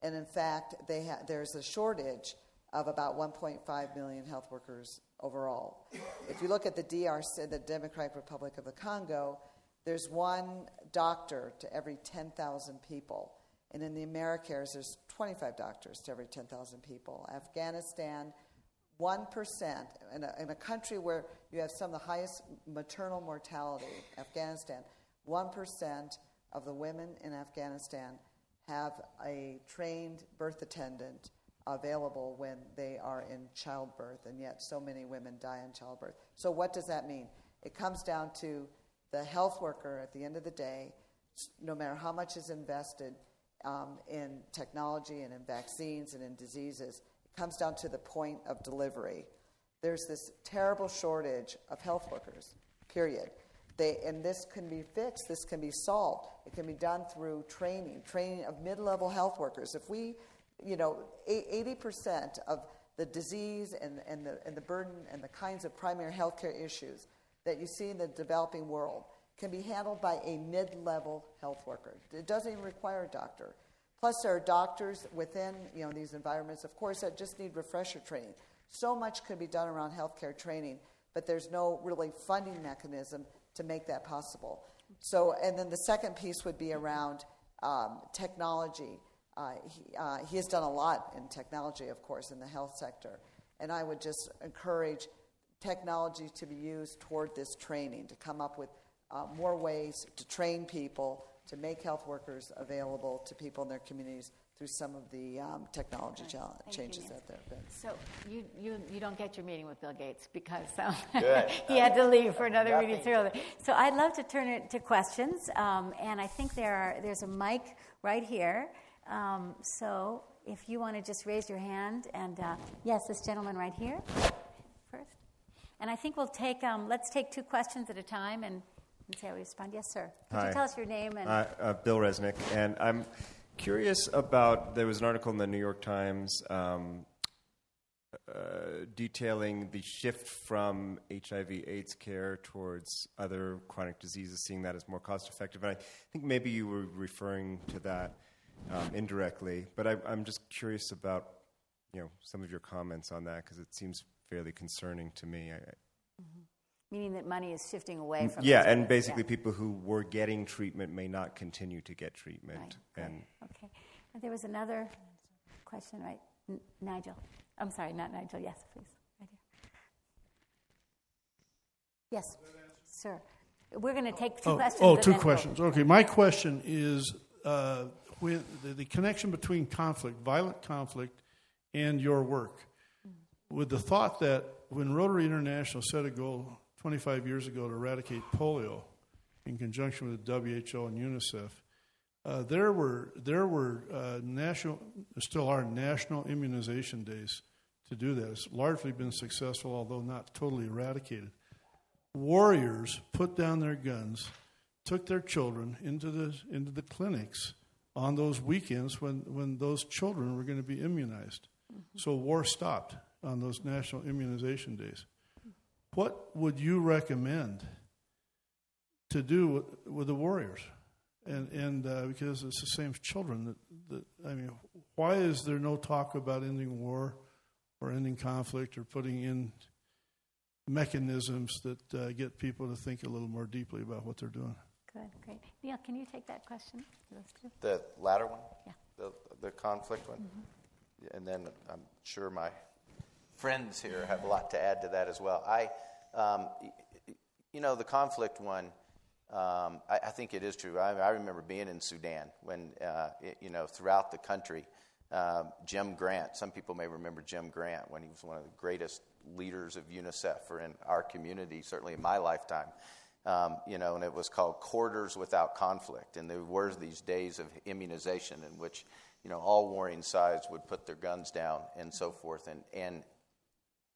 And in fact, ha- there's a shortage of about 1.5 million health workers overall. If you look at the DRC, the Democratic Republic of the Congo, there's one doctor to every 10,000 people. And in the Americas, there's 25 doctors to every 10,000 people. Afghanistan, 1%. In a, in a country where you have some of the highest maternal mortality, Afghanistan, 1% of the women in Afghanistan have a trained birth attendant available when they are in childbirth, and yet so many women die in childbirth. So, what does that mean? It comes down to the health worker at the end of the day, no matter how much is invested um, in technology and in vaccines and in diseases, it comes down to the point of delivery. There's this terrible shortage of health workers, period. They, and this can be fixed, this can be solved. It can be done through training, training of mid level health workers. If we, you know, 80% of the disease and, and, the, and the burden and the kinds of primary healthcare issues that you see in the developing world can be handled by a mid level health worker. It doesn't even require a doctor. Plus, there are doctors within you know, these environments, of course, that just need refresher training. So much could be done around healthcare training, but there's no really funding mechanism to make that possible. So, and then the second piece would be around um, technology. Uh, he, uh, he has done a lot in technology, of course, in the health sector. And I would just encourage technology to be used toward this training, to come up with uh, more ways to train people, to make health workers available to people in their communities through some of the um, technology challenge, changes you, that there have been. So you, you, you don't get your meeting with Bill Gates because um, he had to leave for another meeting. So I'd love to turn it to questions, um, and I think there are, there's a mic right here. Um, so if you want to just raise your hand, and uh, yes, this gentleman right here first. And I think we'll take, um, let's take two questions at a time and, and see how we respond. Yes, sir. Could Hi. you tell us your name? And uh, uh, Bill Resnick, and I'm curious about there was an article in the New York Times um, uh, detailing the shift from HIV/AIDS care towards other chronic diseases, seeing that as more cost effective. And I think maybe you were referring to that um, indirectly, but I, am just curious about you know some of your comments on that because it seems fairly concerning to me. I. Meaning that money is shifting away from. Yeah, and basically, yeah. people who were getting treatment may not continue to get treatment. Right. And okay, and there was another question, right? N- Nigel, I'm sorry, not Nigel. Yes, please, right here. Yes, sir. We're going to take two oh, questions. Oh, two questions. Okay, my question is uh, with the, the, connection between conflict, violent conflict, and your work. Mm-hmm. With the thought that when Rotary International set a goal 25 years ago to eradicate polio in conjunction with the WHO and UNICEF, uh, there were there were uh, national, still are national immunization days to do that. It's largely been successful, although not totally eradicated. Warriors put down their guns, took their children into the into the clinics on those weekends when, when those children were going to be immunized. Mm-hmm. So war stopped on those national immunization days. What would you recommend to do with, with the warriors, and and uh, because it's the same children that, that I mean, why is there no talk about ending war or ending conflict or putting in mechanisms that uh, get people to think a little more deeply about what they're doing? Good, great. Neal, can you take that question? The latter one? Yeah. The, the conflict one? And then I'm sure my friends here have a lot to add to that as well. I, um, you know, the conflict one, um, I, I think it is true. I, I remember being in Sudan when, uh, it, you know, throughout the country, um, Jim Grant, some people may remember Jim Grant when he was one of the greatest leaders of UNICEF or in our community, certainly in my lifetime. Um, you know, and it was called Quarters Without Conflict. And there were these days of immunization in which, you know, all warring sides would put their guns down and so forth and, and,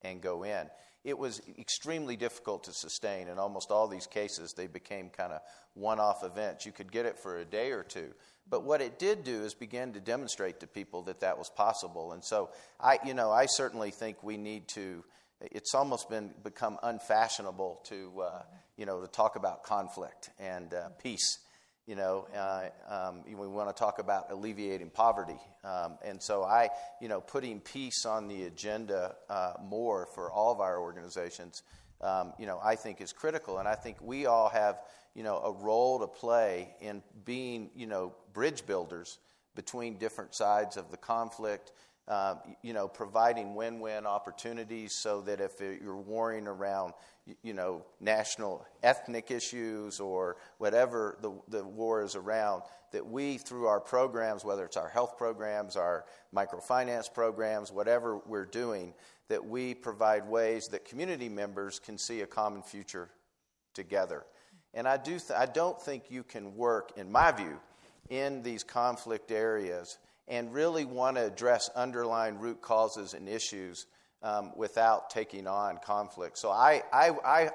and go in. It was extremely difficult to sustain. In almost all these cases, they became kind of one off events. You could get it for a day or two. But what it did do is begin to demonstrate to people that that was possible. And so, I, you know, I certainly think we need to it's almost been become unfashionable to uh, you know to talk about conflict and uh, peace. You know, uh, um, we want to talk about alleviating poverty, um, and so I, you know, putting peace on the agenda uh, more for all of our organizations, um, you know, I think is critical, and I think we all have, you know, a role to play in being, you know, bridge builders between different sides of the conflict um, you know, providing win-win opportunities so that if you're warring around, you know, national ethnic issues or whatever the, the war is around, that we, through our programs, whether it's our health programs, our microfinance programs, whatever we're doing, that we provide ways that community members can see a common future together. And I, do th- I don't think you can work, in my view, in these conflict areas and really want to address underlying root causes and issues um, without taking on conflict. So I, I, I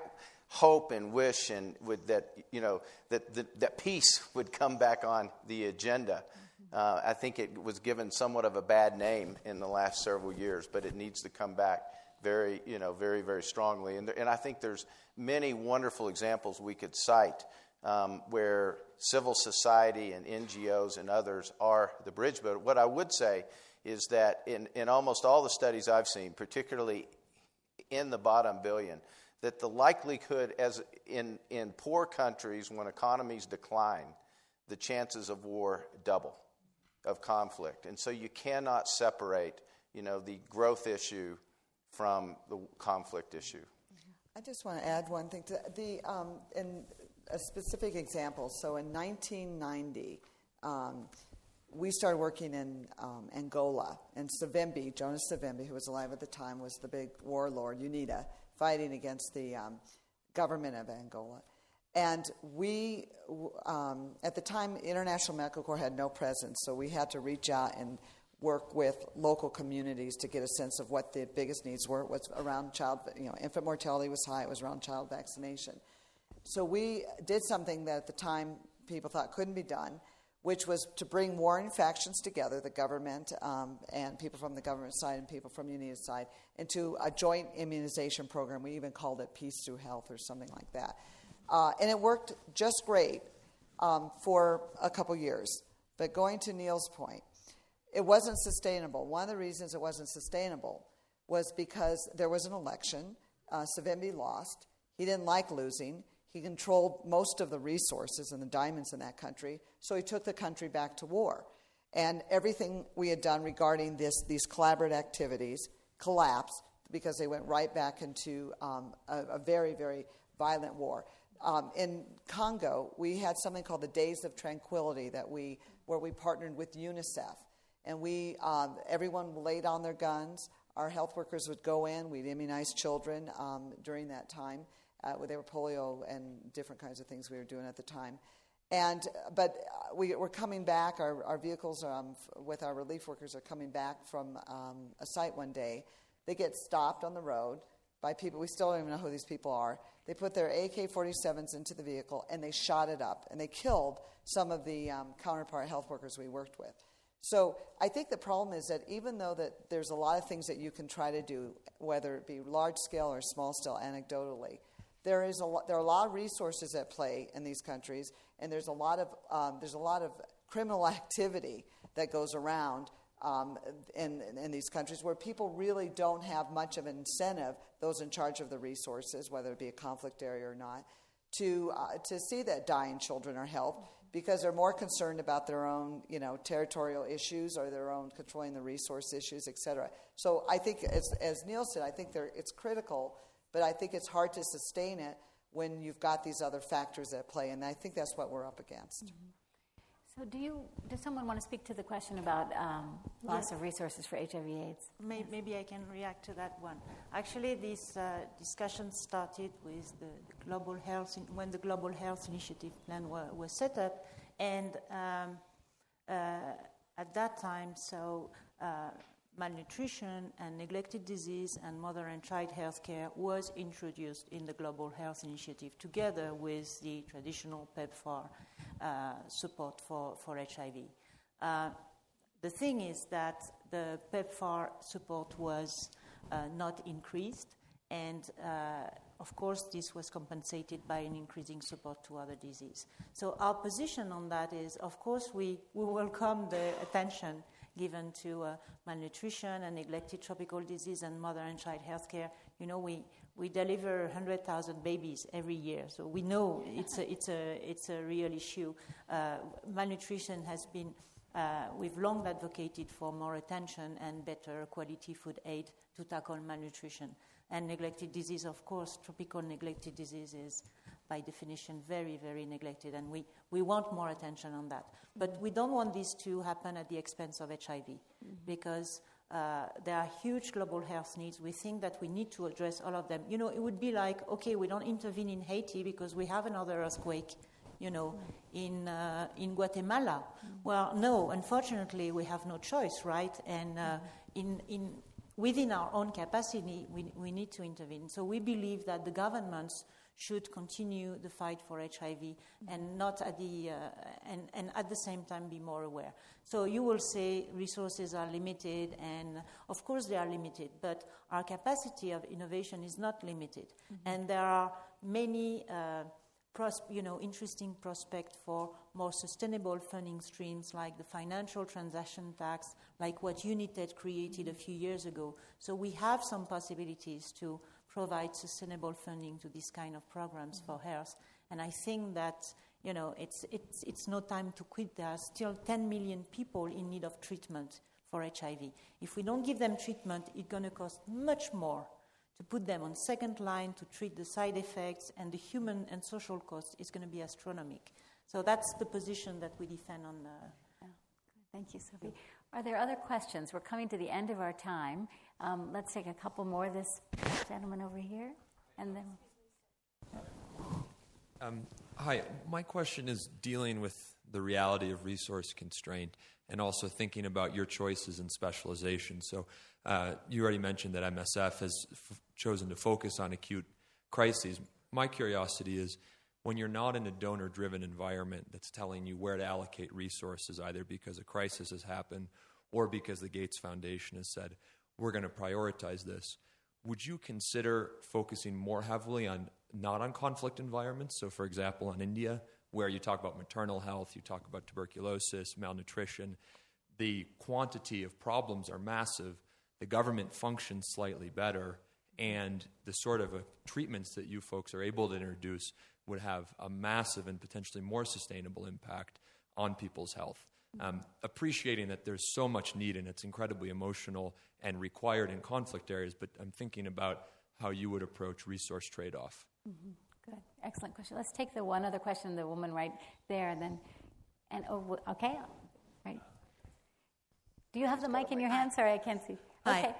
hope and wish and would that you know that, that, that peace would come back on the agenda. Uh, I think it was given somewhat of a bad name in the last several years, but it needs to come back very, you know, very, very strongly. And, and I think there's many wonderful examples we could cite um, where civil society and NGOs and others are the bridge But What I would say is that in, in almost all the studies I've seen, particularly in the bottom billion, that the likelihood as in, in poor countries when economies decline, the chances of war double, of conflict. And so you cannot separate, you know, the growth issue from the conflict issue. I just want to add one thing to the um, a specific example. So in 1990, um, we started working in um, Angola, and Savimbi, Jonas Savimbi, who was alive at the time, was the big warlord, UNITA, fighting against the um, government of Angola. And we, um, at the time, International Medical Corps had no presence, so we had to reach out and work with local communities to get a sense of what the biggest needs were. It was around child, you know, infant mortality was high. It was around child vaccination. So we did something that at the time people thought couldn't be done, which was to bring warring factions together, the government um, and people from the government side and people from UNITA side, into a joint immunization program. We even called it Peace Through Health or something like that. Uh, and it worked just great um, for a couple years. But going to Neal's point, it wasn't sustainable. One of the reasons it wasn't sustainable was because there was an election. Uh, Savimbi lost. He didn't like losing. He controlled most of the resources and the diamonds in that country, so he took the country back to war. And everything we had done regarding this, these collaborative activities collapsed because they went right back into um, a, a, very, very violent war. Um, in Congo, we had something called the Days of Tranquility that we, where we partnered with UNICEF. And we, um, everyone laid on their guns. Our health workers would go in. We'd immunize children um, during that time. Uh, they were polio and different kinds of things we were doing at the time. And, but uh, we, are coming back, our, our vehicles um, with our relief workers are coming back from um, a site one day. They get stopped on the road by people, we still don't even know who these people are. They put their AK 47s into the vehicle and they shot it up. And they killed some of the um, counterpart health workers we worked with. So I think the problem is that even though that there's a lot of things that you can try to do, whether it be large scale or small scale anecdotally, there is a there are a lot of resources at play in these countries, and there's a lot of um, there's a lot of criminal activity that goes around um, in, in these countries where people really don't have much of an incentive, those in charge of the resources, whether it be a conflict area or not, to, uh, to see that dying children are helped because they're more concerned about their own you know, territorial issues or their own controlling the resource issues, et cetera. So I think, as, as Neal said, I think it's critical, but I think it's hard to sustain it when you've got these other factors at play, and I think that's what we're up against. Mm-hmm. So, do you? Does someone want to speak to the question about um, loss of resources for HIV/AIDS? Maybe I can react to that one. Actually, this uh, discussion started with the, global health in, when the Global Health Initiative plan were, was set up, and um, uh, at that time, so. Uh, malnutrition and neglected disease and mother and child health care was introduced in the Global Health Initiative together with the traditional PEPFAR uh, support for, for HIV. Uh, the thing is that the PEPFAR support was uh, not increased, and uh, of course, this was compensated by an increasing support to other diseases. So, our position on that is of course, we, we welcome the attention given to uh, malnutrition and neglected tropical disease and mother and child health care. You know, we, we deliver 100,000 babies every year, so we know it's a, it's a, it's a real issue. Uh, malnutrition has been, uh, we've long advocated for more attention and better quality food aid to tackle malnutrition. And neglected disease, of course, tropical neglected disease is by definition very, very neglected, and we, we want more attention on that. But we don't want this to happen at the expense of HIV mm-hmm. because uh, there are huge global health needs. We think that we need to address all of them. You know, it would be like, okay, we don't intervene in Haiti because we have another earthquake, you know, in, uh, in Guatemala. Mm-hmm. Well, no, unfortunately, we have no choice, right? And uh, in, in, within our own capacity, we, we need to intervene. So we believe that the governments should continue the fight for HIV mm-hmm. and not at the uh, and, and at the same time be more aware. So you will say resources are limited, and of course they are limited, but our capacity of innovation is not limited, mm-hmm. and there are many. Uh, pros- you know, interesting prospect for more sustainable funding streams like the financial transaction tax, like what UNITAID created mm-hmm. a few years ago. So we have some possibilities to provide sustainable funding to these kind of programs mm-hmm. for health. And I think that you know it's, it's, it's no time to quit. There are still 10 million people in need of treatment for HIV. If we don't give them treatment, it's going to cost much more to put them on second line to treat the side effects, and the human and social cost is going to be astronomical. So that's the position that we defend on. Uh. Thank you, Sophie. Are there other questions? We're coming to the end of our time. Um, let's take a couple more. This gentleman over here, and then. Um, hi, my question is dealing with the reality of resource constraint and also thinking about your choices and specialization. So, uh, you already mentioned that MSF has f- chosen to focus on acute crises. My curiosity is when you're not in a donor driven environment that's telling you where to allocate resources, either because a crisis has happened or because the Gates Foundation has said, we're going to prioritize this. Would you consider focusing more heavily on not on conflict environments? So, for example, in India, where you talk about maternal health, you talk about tuberculosis, malnutrition, the quantity of problems are massive. The government functions slightly better, and the sort of uh, treatments that you folks are able to introduce would have a massive and potentially more sustainable impact on people's health. Um, appreciating that there's so much need and it's incredibly emotional and required in conflict areas, but I'm thinking about how you would approach resource trade off. Mm-hmm. Good. Excellent question. Let's take the one other question, the woman right there, and then, and oh, okay, right. Do you have the mic in your hand? Sorry, I can't see. Okay.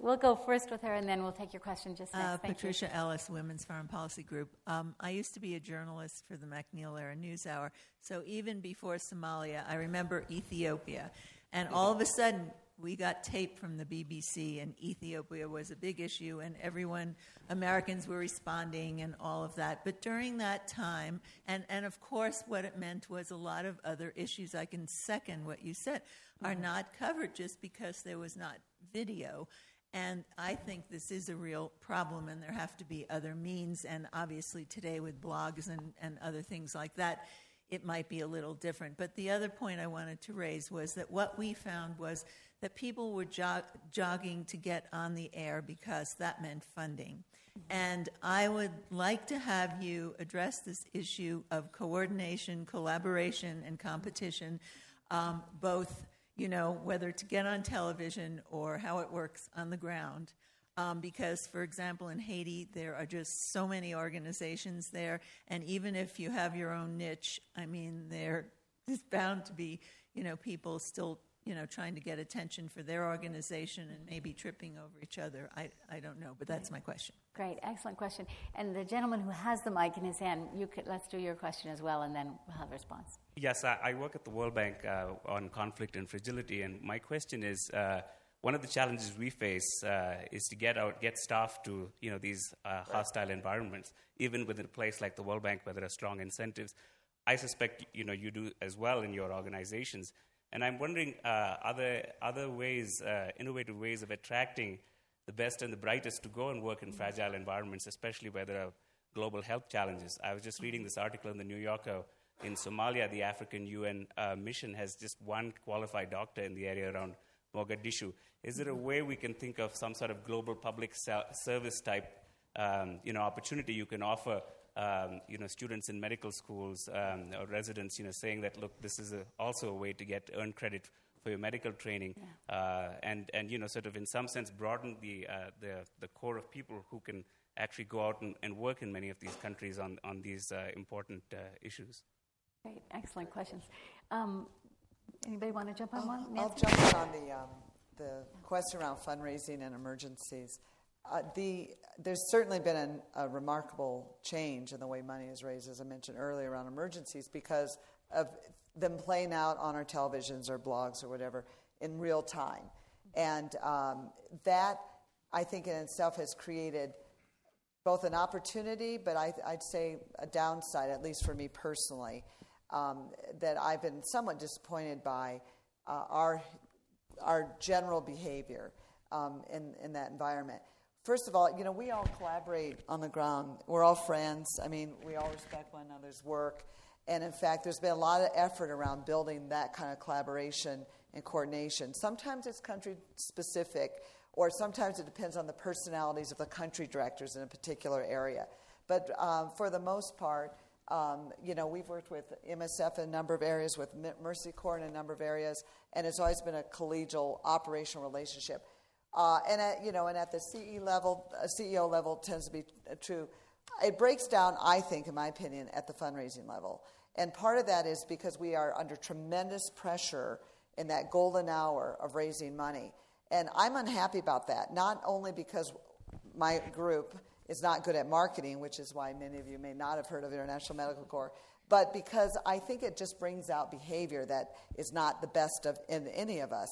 We'll go first with her and then we'll take your question just next. Uh, Patricia you. Ellis, Women's Foreign Policy Group. Um, I used to be a journalist for the MacNeil/Lehrer NewsHour, So even before Somalia, I remember Ethiopia. And all of a sudden, we got tape from the BBC, and Ethiopia was a big issue, and everyone, Americans were responding and all of that. But during that time, and, and of course, what it meant was a lot of other issues, I can second what you said, are mm-hmm. not covered just because there was not video. And I think this is a real problem, and there have to be other means. And obviously, today with blogs and, and other things like that, it might be a little different. But the other point I wanted to raise was that what we found was that people were jog- jogging to get on the air because that meant funding. And I would like to have you address this issue of coordination, collaboration, and competition, um, both, you know, whether to get on television or how it works on the ground. Um, because, for example, in Haiti, there are just so many organizations there, and even if you have your own niche, I mean, there is bound to be, you know, people still you know, trying to get attention for their organization and maybe tripping over each other. I, I don't know, but that's my question. Great, excellent question. And the gentleman who has the mic in his hand, you could, let's do your question as well, and then we'll have a response. Yes, I, I work at the World Bank uh, on conflict and fragility, and my question is. Uh, one of the challenges we face uh, is to get out, get staff to you know these uh, hostile environments, even within a place like the World Bank, where there are strong incentives. I suspect you know you do as well in your organizations. And I'm wondering uh, other, other ways, uh, innovative ways of attracting the best and the brightest to go and work in fragile environments, especially where there are global health challenges. I was just reading this article in the New Yorker. In Somalia, the African UN uh, mission has just one qualified doctor in the area around Mogadishu. Is there a way we can think of some sort of global public service type um, you know, opportunity you can offer um, you know, students in medical schools um, or residents, you know, saying that, look, this is a, also a way to get earned credit for your medical training, yeah. uh, and and you know, sort of in some sense broaden the uh, the the core of people who can actually go out and, and work in many of these countries on on these uh, important uh, issues. Great, excellent questions. Um, anybody want to jump on one? I'll jump on the um, the question around fundraising and emergencies. Uh, the, there's certainly been an, a remarkable change in the way money is raised, as I mentioned earlier, around emergencies because of them playing out on our televisions or blogs or whatever in real time. And um, that, I think, in itself has created both an opportunity, but I, would say a downside, at least for me personally, um, that I've been somewhat disappointed by uh, our, our general behavior um, in, in that environment. First of all, you know, we all collaborate on the ground. We're all friends. I mean, we all respect one another's work. And in fact, there's been a lot of effort around building that kind of collaboration and coordination. Sometimes it's country specific, or sometimes it depends on the personalities of the country directors in a particular area. But um, for the most part, um, you know, we've worked with MSF in a number of areas, with Mercy Corps in a number of areas, and it's always been a collegial operational relationship. Uh, and at, you know, and at the CE level, uh, CEO level tends to be true. It breaks down, I think, in my opinion, at the fundraising level. And part of that is because we are under tremendous pressure in that golden hour of raising money. And I'm unhappy about that, not only because my group is not good at marketing, which is why many of you may not have heard of International Medical Corps, but because I think it just brings out behavior that is not the best of in any of us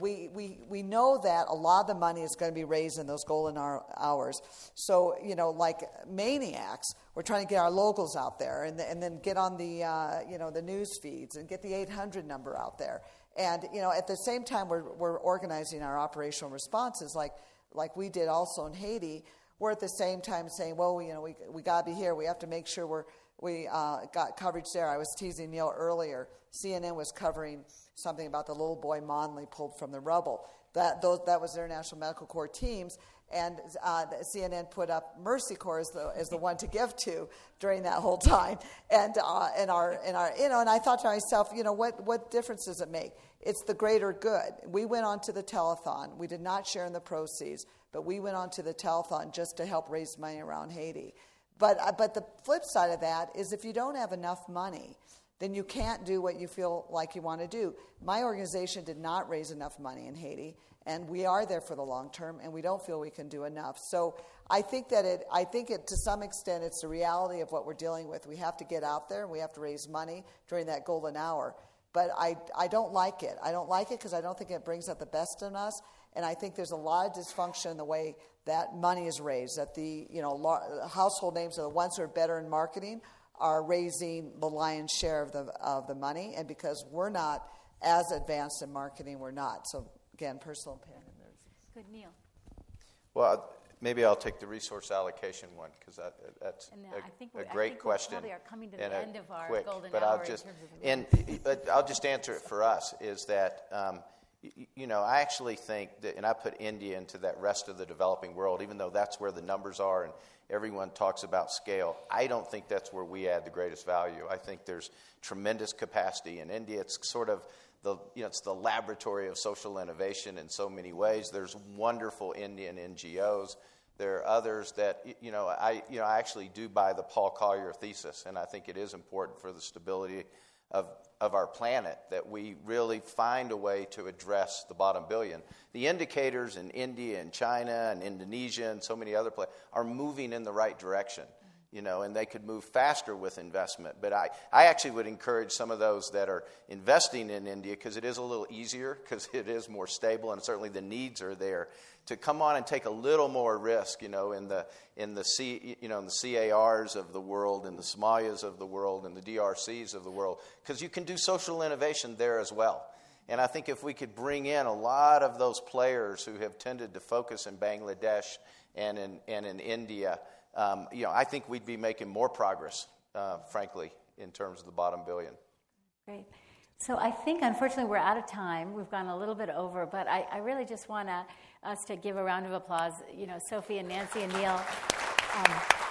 we, we, we know that a lot of the money is going to be raised in those golden hours. So, you know, like maniacs, we're trying to get our locals out there and, and then get on the, uh, you know, the news feeds and get the 800 number out there. And, you know, at the same time, we're, we're organizing our operational responses like, like we did also in Haiti. We're at the same time saying, well, we, you know, we, we got to be here. We have to make sure we're, we uh, got coverage there. I was teasing Neal earlier. CNN was covering something about the little boy Monley pulled from the rubble. That, those, that was International Medical Corps teams, and uh, CNN put up Mercy Corps as the, as the one to give to during that whole time. And, uh, and, our, and, our, you know, and I thought to myself, you know, what, what difference does it make? It's the greater good. We went on to the telethon. We did not share in the proceeds, but we went on to the telethon just to help raise money around Haiti. But, uh, but the flip side of that is if you don't have enough money, then you can't do what you feel like you want to do. My organization did not raise enough money in Haiti, and we are there for the long term, and we don't feel we can do enough. So I think that it, I think it, to some extent, it's the reality of what we're dealing with. We have to get out there, and we have to raise money during that golden hour. But I, I don't like it. I don't like it because I don't think it brings out the best in us, and I think there's a lot of dysfunction in the way that money is raised. That the you know household names are the ones who are better in marketing are raising the lion's share of the, of the money, and because we're not as advanced in marketing, we're not. So, again, personal opinion. Good, Neal. Well, maybe I'll take the resource allocation one because that, that's And, uh, a, I think a we- I great think we question. probably are coming to the and a end of our quick, golden but hour I'll in just terms of and but I'll just answer it for us. Is that um, y- you know I actually think that, and I put India into that rest of the developing world, even though that's where the numbers are and everyone talks about scale. I don't think that's where we add the greatest value. I think there's tremendous capacity in India. It's sort of the you know it's the laboratory of social innovation in so many ways. There's wonderful Indian NGOs. There are others that you know I you know I actually do buy the Paul Collier thesis, and I think it is important for the stability of of our planet that we really find a way to address the bottom billion. The indicators in India and China and Indonesia and so many other places are moving in the right direction you know, and they could move faster with investment. But I, I actually would encourage some of those that are investing in India because it is a little easier because it is more stable and certainly the needs are there to come on and take a little more risk, you know, in the in the C, you know, in the CARs of the world, in the Somalias of the world, and the DRCs of the world, because you can do social innovation there as well. And I think if we could bring in a lot of those players who have tended to focus in Bangladesh and in, and in India, um, you know, I think we'd be making more progress, uh, frankly, in terms of the bottom billion. Great. So I think, unfortunately, we're out of time. We've gone a little bit over, but I, I really just want to, us to give a round of applause. You know, Sophie and Nancy and Neal. Um,